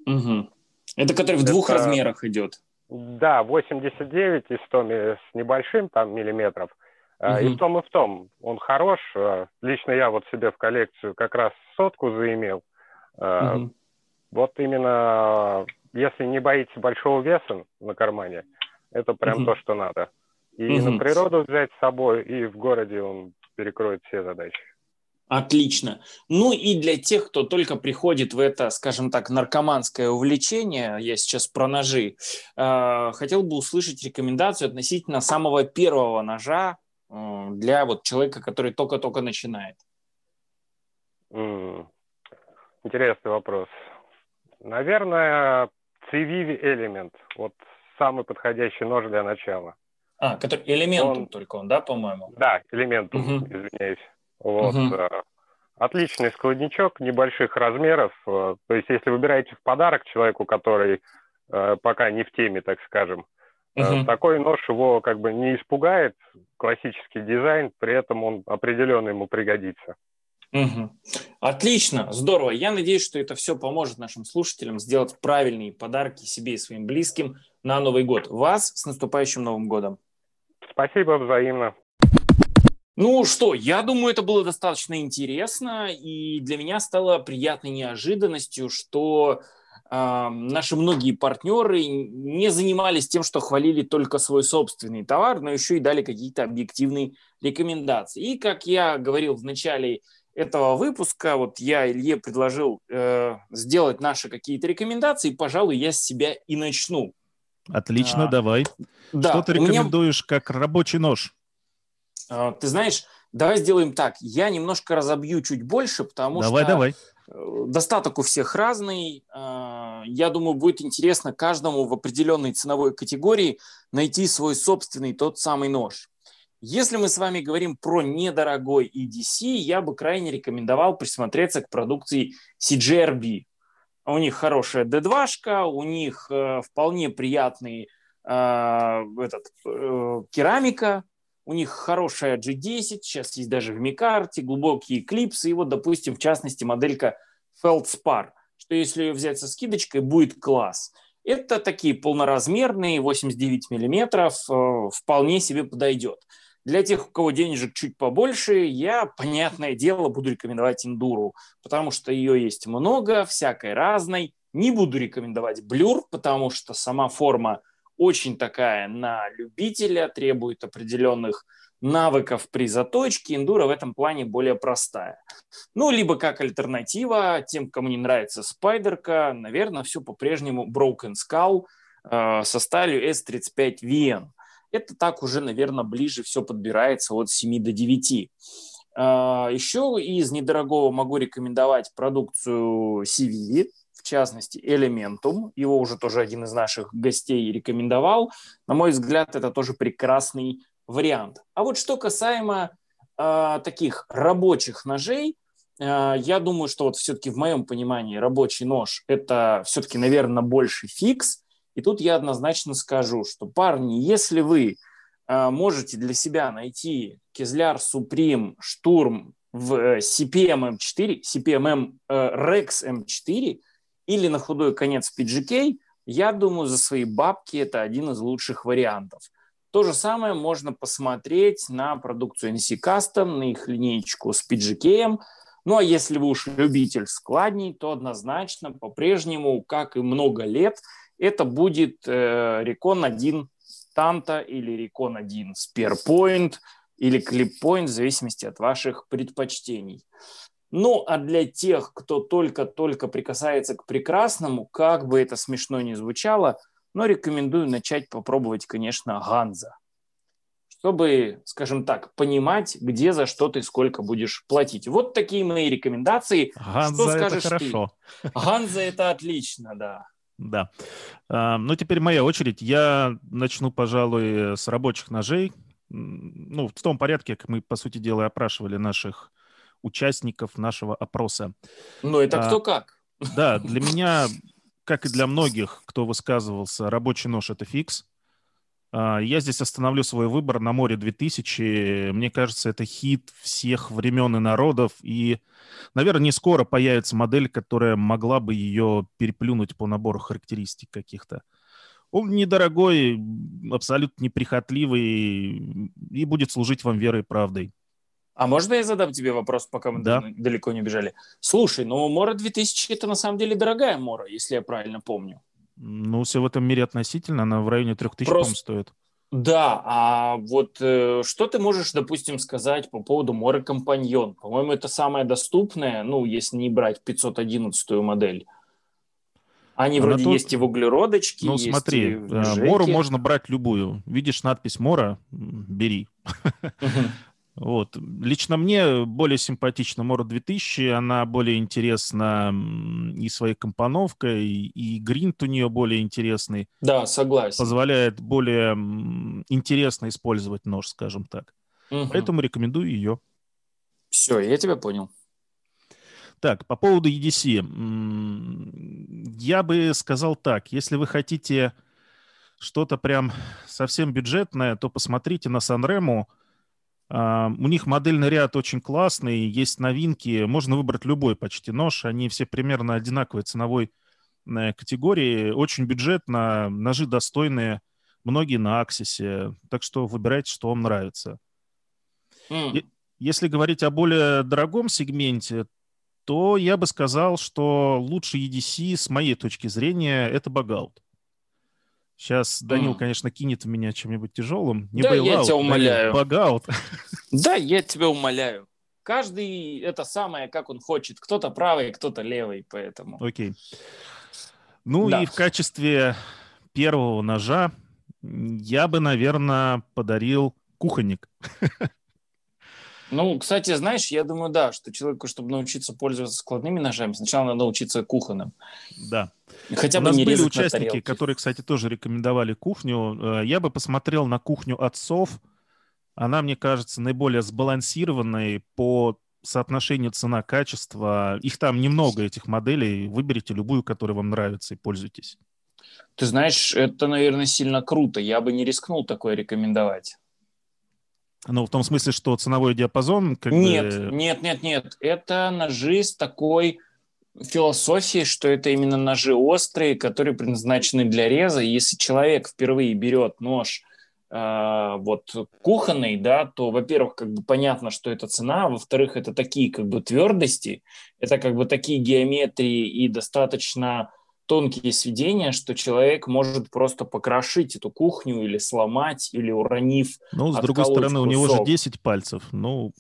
B: Угу. Это который в это, двух размерах идет?
M: Да, 89 и 100 с небольшим там миллиметров. Угу. И в том, и в том. Он хорош. Э, лично я вот себе в коллекцию как раз сотку заимел. Угу вот именно, если не боитесь большого веса на кармане, это прям угу. то, что надо. И угу. на природу взять с собой, и в городе он перекроет все задачи.
B: Отлично. Ну и для тех, кто только приходит в это, скажем так, наркоманское увлечение, я сейчас про ножи, э, хотел бы услышать рекомендацию относительно самого первого ножа э, для вот человека, который только-только начинает.
M: Mm. Интересный вопрос. Наверное, Civivi Element. Вот самый подходящий нож для начала.
B: А, который элементум он... только он, да, по-моему?
M: Да, элементум, угу. извиняюсь. Вот. Угу. Отличный складничок небольших размеров. Э, то есть, если выбираете в подарок человеку, который э, пока не в теме, так скажем, угу. такой нож его как бы не испугает. Классический дизайн, при этом он определенно ему пригодится.
B: Угу. Отлично, здорово. Я надеюсь, что это все поможет нашим слушателям сделать правильные подарки себе и своим близким на Новый год. Вас с наступающим Новым годом.
M: Спасибо взаимно.
B: Ну что, я думаю, это было достаточно интересно, и для меня стало приятной неожиданностью, что э, наши многие партнеры не занимались тем, что хвалили только свой собственный товар, но еще и дали какие-то объективные рекомендации. И, как я говорил в начале этого выпуска вот я Илье предложил э, сделать наши какие-то рекомендации. Пожалуй, я с себя и начну.
A: Отлично, а, давай. Да, Что ты рекомендуешь меня... как рабочий нож?
B: А, ты знаешь, давай сделаем так. Я немножко разобью чуть больше, потому
A: давай,
B: что
A: давай.
B: Э, достаток у всех разный. А, я думаю, будет интересно каждому в определенной ценовой категории найти свой собственный тот самый нож. Если мы с вами говорим про недорогой EDC, я бы крайне рекомендовал присмотреться к продукции CGRB. У них хорошая D2, у них э, вполне приятный э, этот, э, керамика, у них хорошая G10, сейчас есть даже в Микарте, глубокие клипсы, и вот, допустим, в частности, моделька Feldspar, что если ее взять со скидочкой, будет класс. Это такие полноразмерные, 89 миллиметров, вполне себе подойдет. Для тех, у кого денежек чуть побольше, я, понятное дело, буду рекомендовать Индуру, потому что ее есть много, всякой разной. Не буду рекомендовать Блюр, потому что сама форма очень такая на любителя, требует определенных навыков при заточке. Индура в этом плане более простая. Ну, либо как альтернатива тем, кому не нравится спайдерка, наверное, все по-прежнему Broken Skull э, со сталью S35VN это так уже, наверное, ближе все подбирается от 7 до 9. А, Еще из недорогого могу рекомендовать продукцию CVV, в частности, Elementum. Его уже тоже один из наших гостей рекомендовал. На мой взгляд, это тоже прекрасный вариант. А вот что касаемо э, таких рабочих ножей, э, я думаю, что вот все-таки в моем понимании рабочий нож – это все-таки, наверное, больше фикс. И тут я однозначно скажу, что, парни, если вы э, можете для себя найти Кизляр Supreme Штурм в CPM M4, CPM Rex M4 или на худой конец PGK, я думаю, за свои бабки это один из лучших вариантов. То же самое можно посмотреть на продукцию NC Custom, на их линейку с PGK. Ну а если вы уж любитель складней, то однозначно по-прежнему, как и много лет, это будет э, Recon 1 Tanto или Recon 1 Spearpoint или Clippoint, в зависимости от ваших предпочтений. Ну, а для тех, кто только-только прикасается к прекрасному, как бы это смешно ни звучало, но рекомендую начать попробовать, конечно, Ганза, чтобы, скажем так, понимать, где за что ты сколько будешь платить. Вот такие мои рекомендации.
A: Ганза что скажешь это хорошо.
B: Ты? Ганза это отлично, да.
A: Да. А, ну, теперь моя очередь. Я начну, пожалуй, с рабочих ножей. Ну, в том порядке, как мы, по сути дела, опрашивали наших участников нашего опроса.
B: Ну, это а, кто как.
A: Да, для меня, как и для многих, кто высказывался, рабочий нож – это фикс. А, я здесь остановлю свой выбор на море 2000. Мне кажется, это хит всех времен и народов. И, наверное, не скоро появится модель, которая могла бы ее переплюнуть по набору характеристик каких-то. Он недорогой, абсолютно неприхотливый и будет служить вам верой и правдой.
B: А можно я задам тебе вопрос, пока мы да. далеко не бежали? Слушай, ну Мора 2000 это на самом деле дорогая Мора, если я правильно помню.
A: Ну, все в этом мире относительно, она в районе 3000, Просто... стоит.
B: Да, а вот э, что ты можешь, допустим, сказать по поводу Мора Компаньон? По-моему, это самая доступная, ну, если не брать 511 модель. Они Она вроде тут... есть и в углеродочке.
A: Ну, смотри, э, Мору можно брать любую. Видишь надпись Мора, бери. Вот. Лично мне более симпатична Мора 2000, она более интересна и своей компоновкой, и гринт у нее более интересный.
B: Да, согласен.
A: Позволяет более интересно использовать нож, скажем так. Угу. Поэтому рекомендую ее.
B: Все, я тебя понял.
A: Так, по поводу EDC. Я бы сказал так, если вы хотите что-то прям совсем бюджетное, то посмотрите на Санрему. Uh, у них модельный ряд очень классный, есть новинки, можно выбрать любой почти нож, они все примерно одинаковой ценовой uh, категории, очень бюджетно, ножи достойные, многие на Аксисе, так что выбирайте, что вам нравится. Mm. Если говорить о более дорогом сегменте, то я бы сказал, что лучший EDC, с моей точки зрения, это Багаут. Сейчас Данил, mm. конечно, кинет в меня чем-нибудь тяжелым.
B: Не да, я тебя умоляю.
A: Багаут.
B: Да, я тебя умоляю. Каждый это самое, как он хочет. Кто-то правый, кто-то левый, поэтому.
A: Окей. Ну да. и в качестве первого ножа я бы, наверное, подарил кухонник.
B: Ну, кстати, знаешь, я думаю, да, что человеку, чтобы научиться пользоваться складными ножами, сначала надо научиться кухонным.
A: Да.
B: Хотя бы
A: У нас
B: не
A: были участники, которые, кстати, тоже рекомендовали кухню. Э, я бы посмотрел на кухню отцов. Она, мне кажется, наиболее сбалансированной по соотношению цена-качество. Их там немного, этих моделей. Выберите любую, которая вам нравится, и пользуйтесь.
B: Ты знаешь, это, наверное, сильно круто. Я бы не рискнул такое рекомендовать.
A: Ну, в том смысле, что ценовой диапазон...
B: Как нет, бы... нет, нет, нет. Это ножи с такой философией, что это именно ножи острые, которые предназначены для реза. Если человек впервые берет нож э, вот кухонный, да, то, во-первых, как бы понятно, что это цена, во-вторых, это такие как бы твердости, это как бы такие геометрии и достаточно тонкие сведения, что человек может просто покрошить эту кухню или сломать, или уронив.
A: Ну, с другой стороны, у него же 10 пальцев. Ну,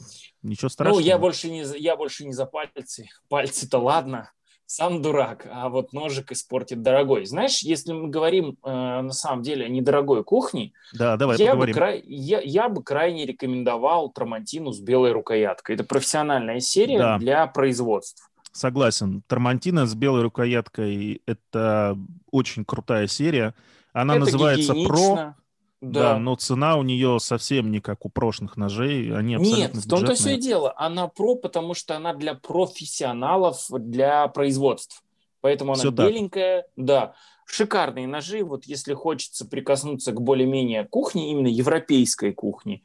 A: ничего страшного.
B: Ну, я больше не, я больше не за пальцы. Пальцы-то ладно, сам дурак, а вот ножик испортит дорогой. Знаешь, если мы говорим э, на самом деле о недорогой кухне,
A: да, давай
B: я, бы край, я, я бы крайне рекомендовал Трамантину с белой рукояткой. Это профессиональная серия да. для производства.
A: Согласен. Тормантина с белой рукояткой – это очень крутая серия. Она
B: Это
A: называется
B: гигиенично.
A: да.
B: Да.
A: но цена у нее совсем не как у прошлых ножей. Они
B: Нет, в том-то все и дело. Она про, потому что она для профессионалов, для производств. Поэтому она
A: так.
B: беленькая, да. Шикарные ножи. Вот если хочется прикоснуться к более-менее кухне, именно европейской кухне,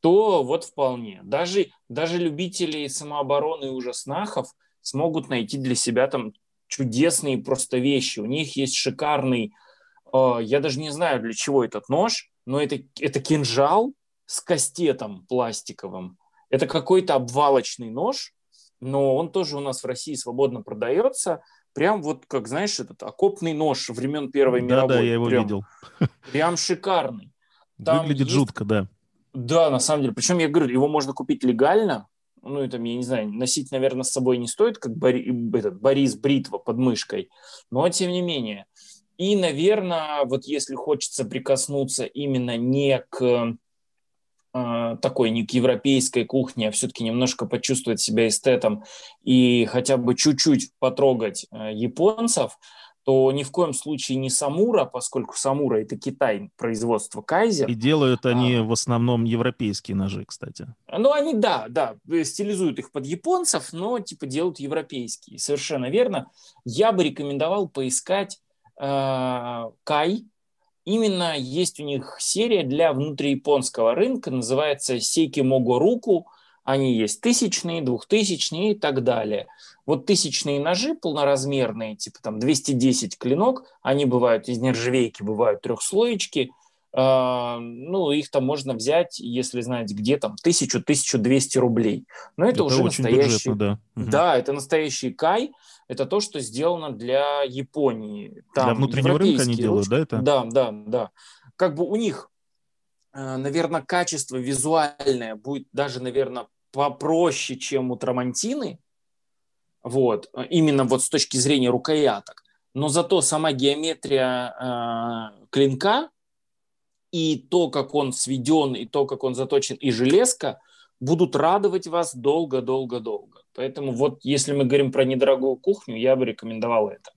B: то вот вполне. Даже, даже любители самообороны и ужаснахов смогут найти для себя там чудесные просто вещи. У них есть шикарный, э, я даже не знаю, для чего этот нож, но это, это кинжал с кастетом пластиковым. Это какой-то обвалочный нож, но он тоже у нас в России свободно продается. Прям вот, как знаешь, этот окопный нож времен Первой
A: Да,
B: мировой.
A: да, я его
B: прям,
A: видел.
B: Прям шикарный. Там
A: Выглядит
B: есть-
A: жутко, да.
B: Да, на самом деле. Причем, я говорю, его можно купить легально. Ну, это, я не знаю, носить, наверное, с собой не стоит, как Бори- этот, Борис Бритва под мышкой. Но, тем не менее. И, наверное, вот если хочется прикоснуться именно не к э, такой, не к европейской кухне, а все-таки немножко почувствовать себя эстетом и хотя бы чуть-чуть потрогать э, японцев, то ни в коем случае не Самура, поскольку Самура это Китай, производство Кайзер.
A: И делают они
B: А.
A: в основном европейские ножи, кстати.
B: Ну, они, да, да, стилизуют их под японцев, но, типа, делают европейские. Совершенно верно. Я бы рекомендовал поискать э, Кай. Именно есть у них серия для внутрияпонского рынка, называется Сейки Мого Руку. Они есть тысячные, двухтысячные и так далее. Вот тысячные ножи полноразмерные, типа там 210 клинок, они бывают из нержавейки, бывают трехслоечки. А, ну, их там можно взять, если знаете, где там, 1000-1200 рублей. Но это, уже
A: очень
B: настоящий...
A: бюджетно, да. Мгм.
B: Да, это настоящий кай. Это то, что сделано для Японии. Там
A: Для внутреннего рынка они делают, да, это?
B: Да, да, да. Как бы у них, наверное, качество визуальное будет даже, наверное, попроще, чем у Трамантины. Вот. Именно вот с точки зрения рукояток. Но зато сама геометрия э, клинка и то, как он сведен, и то, как он заточен, и железка будут радовать вас долго-долго-долго. Поэтому вот если мы говорим про недорогую кухню, я бы рекомендовал это.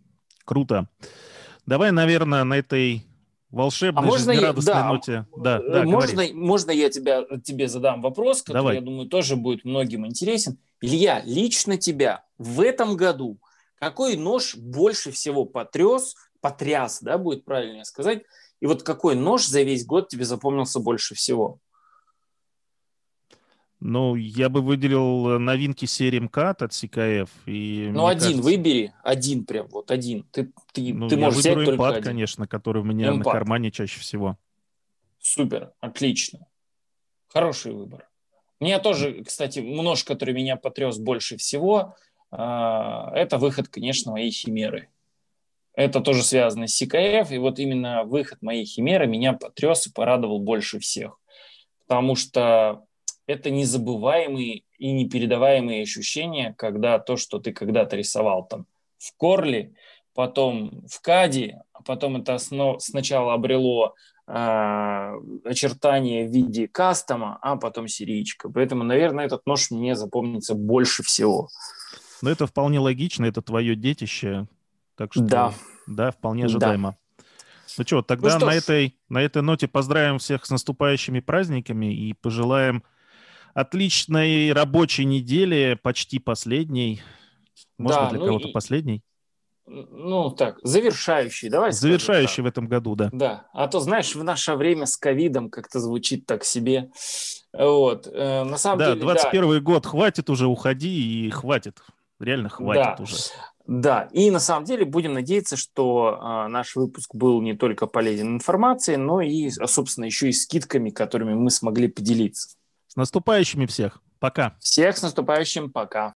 A: Круто. Давай, наверное, на этой волшебной,
B: А можно я- да,
A: ноте. Да,
B: Э,
A: да,
B: можно,
A: говори.
B: можно я тебя, тебе задам вопрос, который,
A: Давай.
B: я думаю, тоже будет многим интересен. Илья, лично тебя в этом году какой нож больше всего потряс, потряс, да, будет правильнее сказать, и вот какой нож за весь год тебе запомнился больше всего?
A: Ну, я бы выделил э, новинки серии МКАТ от СКФ. И,
B: Ну, один
A: кажется,
B: выбери, один прям, вот один. Ты, ты,
A: ну,
B: ты
A: я
B: можешь взять
A: выберу
B: только
A: импад,
B: один.
A: конечно, который у меня на
B: Импад.
A: кармане чаще всего.
B: Супер, отлично. Хороший выбор. Мне тоже, кстати, нож, который меня потряс больше всего, а, это выход, конечно, моей химеры. Это тоже связано с СКФ, и вот именно выход моей химеры меня потряс и порадовал больше всех. Потому что это незабываемые и непередаваемые ощущения, когда то, что ты когда-то рисовал там в Корле, потом в Каде, а потом это осно- сначала обрело очертания в виде кастома, а потом серийка. Поэтому, наверное, этот нож мне запомнится больше всего.
A: Но это вполне логично, это твое детище. Так что,
B: Да.
A: да, вполне
B: Да.
A: ожидаемо. Ну что, тогда
B: что
A: на, этой, на этой ноте поздравим всех с наступающими праздниками и пожелаем отличной рабочей недели, почти последней. Может
B: Да,
A: быть, для
B: ну
A: кого-то
B: и-
A: последней.
B: Ну, так, завершающий, давай скажем
A: Завершающий
B: так.
A: в этом году, да.
B: Да, а то, знаешь, в наше время с ковидом как-то звучит так себе. Вот, э, на самом
A: Да,
B: деле,
A: 21 год, хватит уже, уходи, и хватит. Реально хватит
B: Да.
A: уже.
B: Да, и на самом деле будем надеяться, что а, наш выпуск был не только полезен информацией, но и, собственно, еще и скидками, которыми мы смогли поделиться.
A: С наступающими всех. Пока.
B: Всех с наступающим, пока.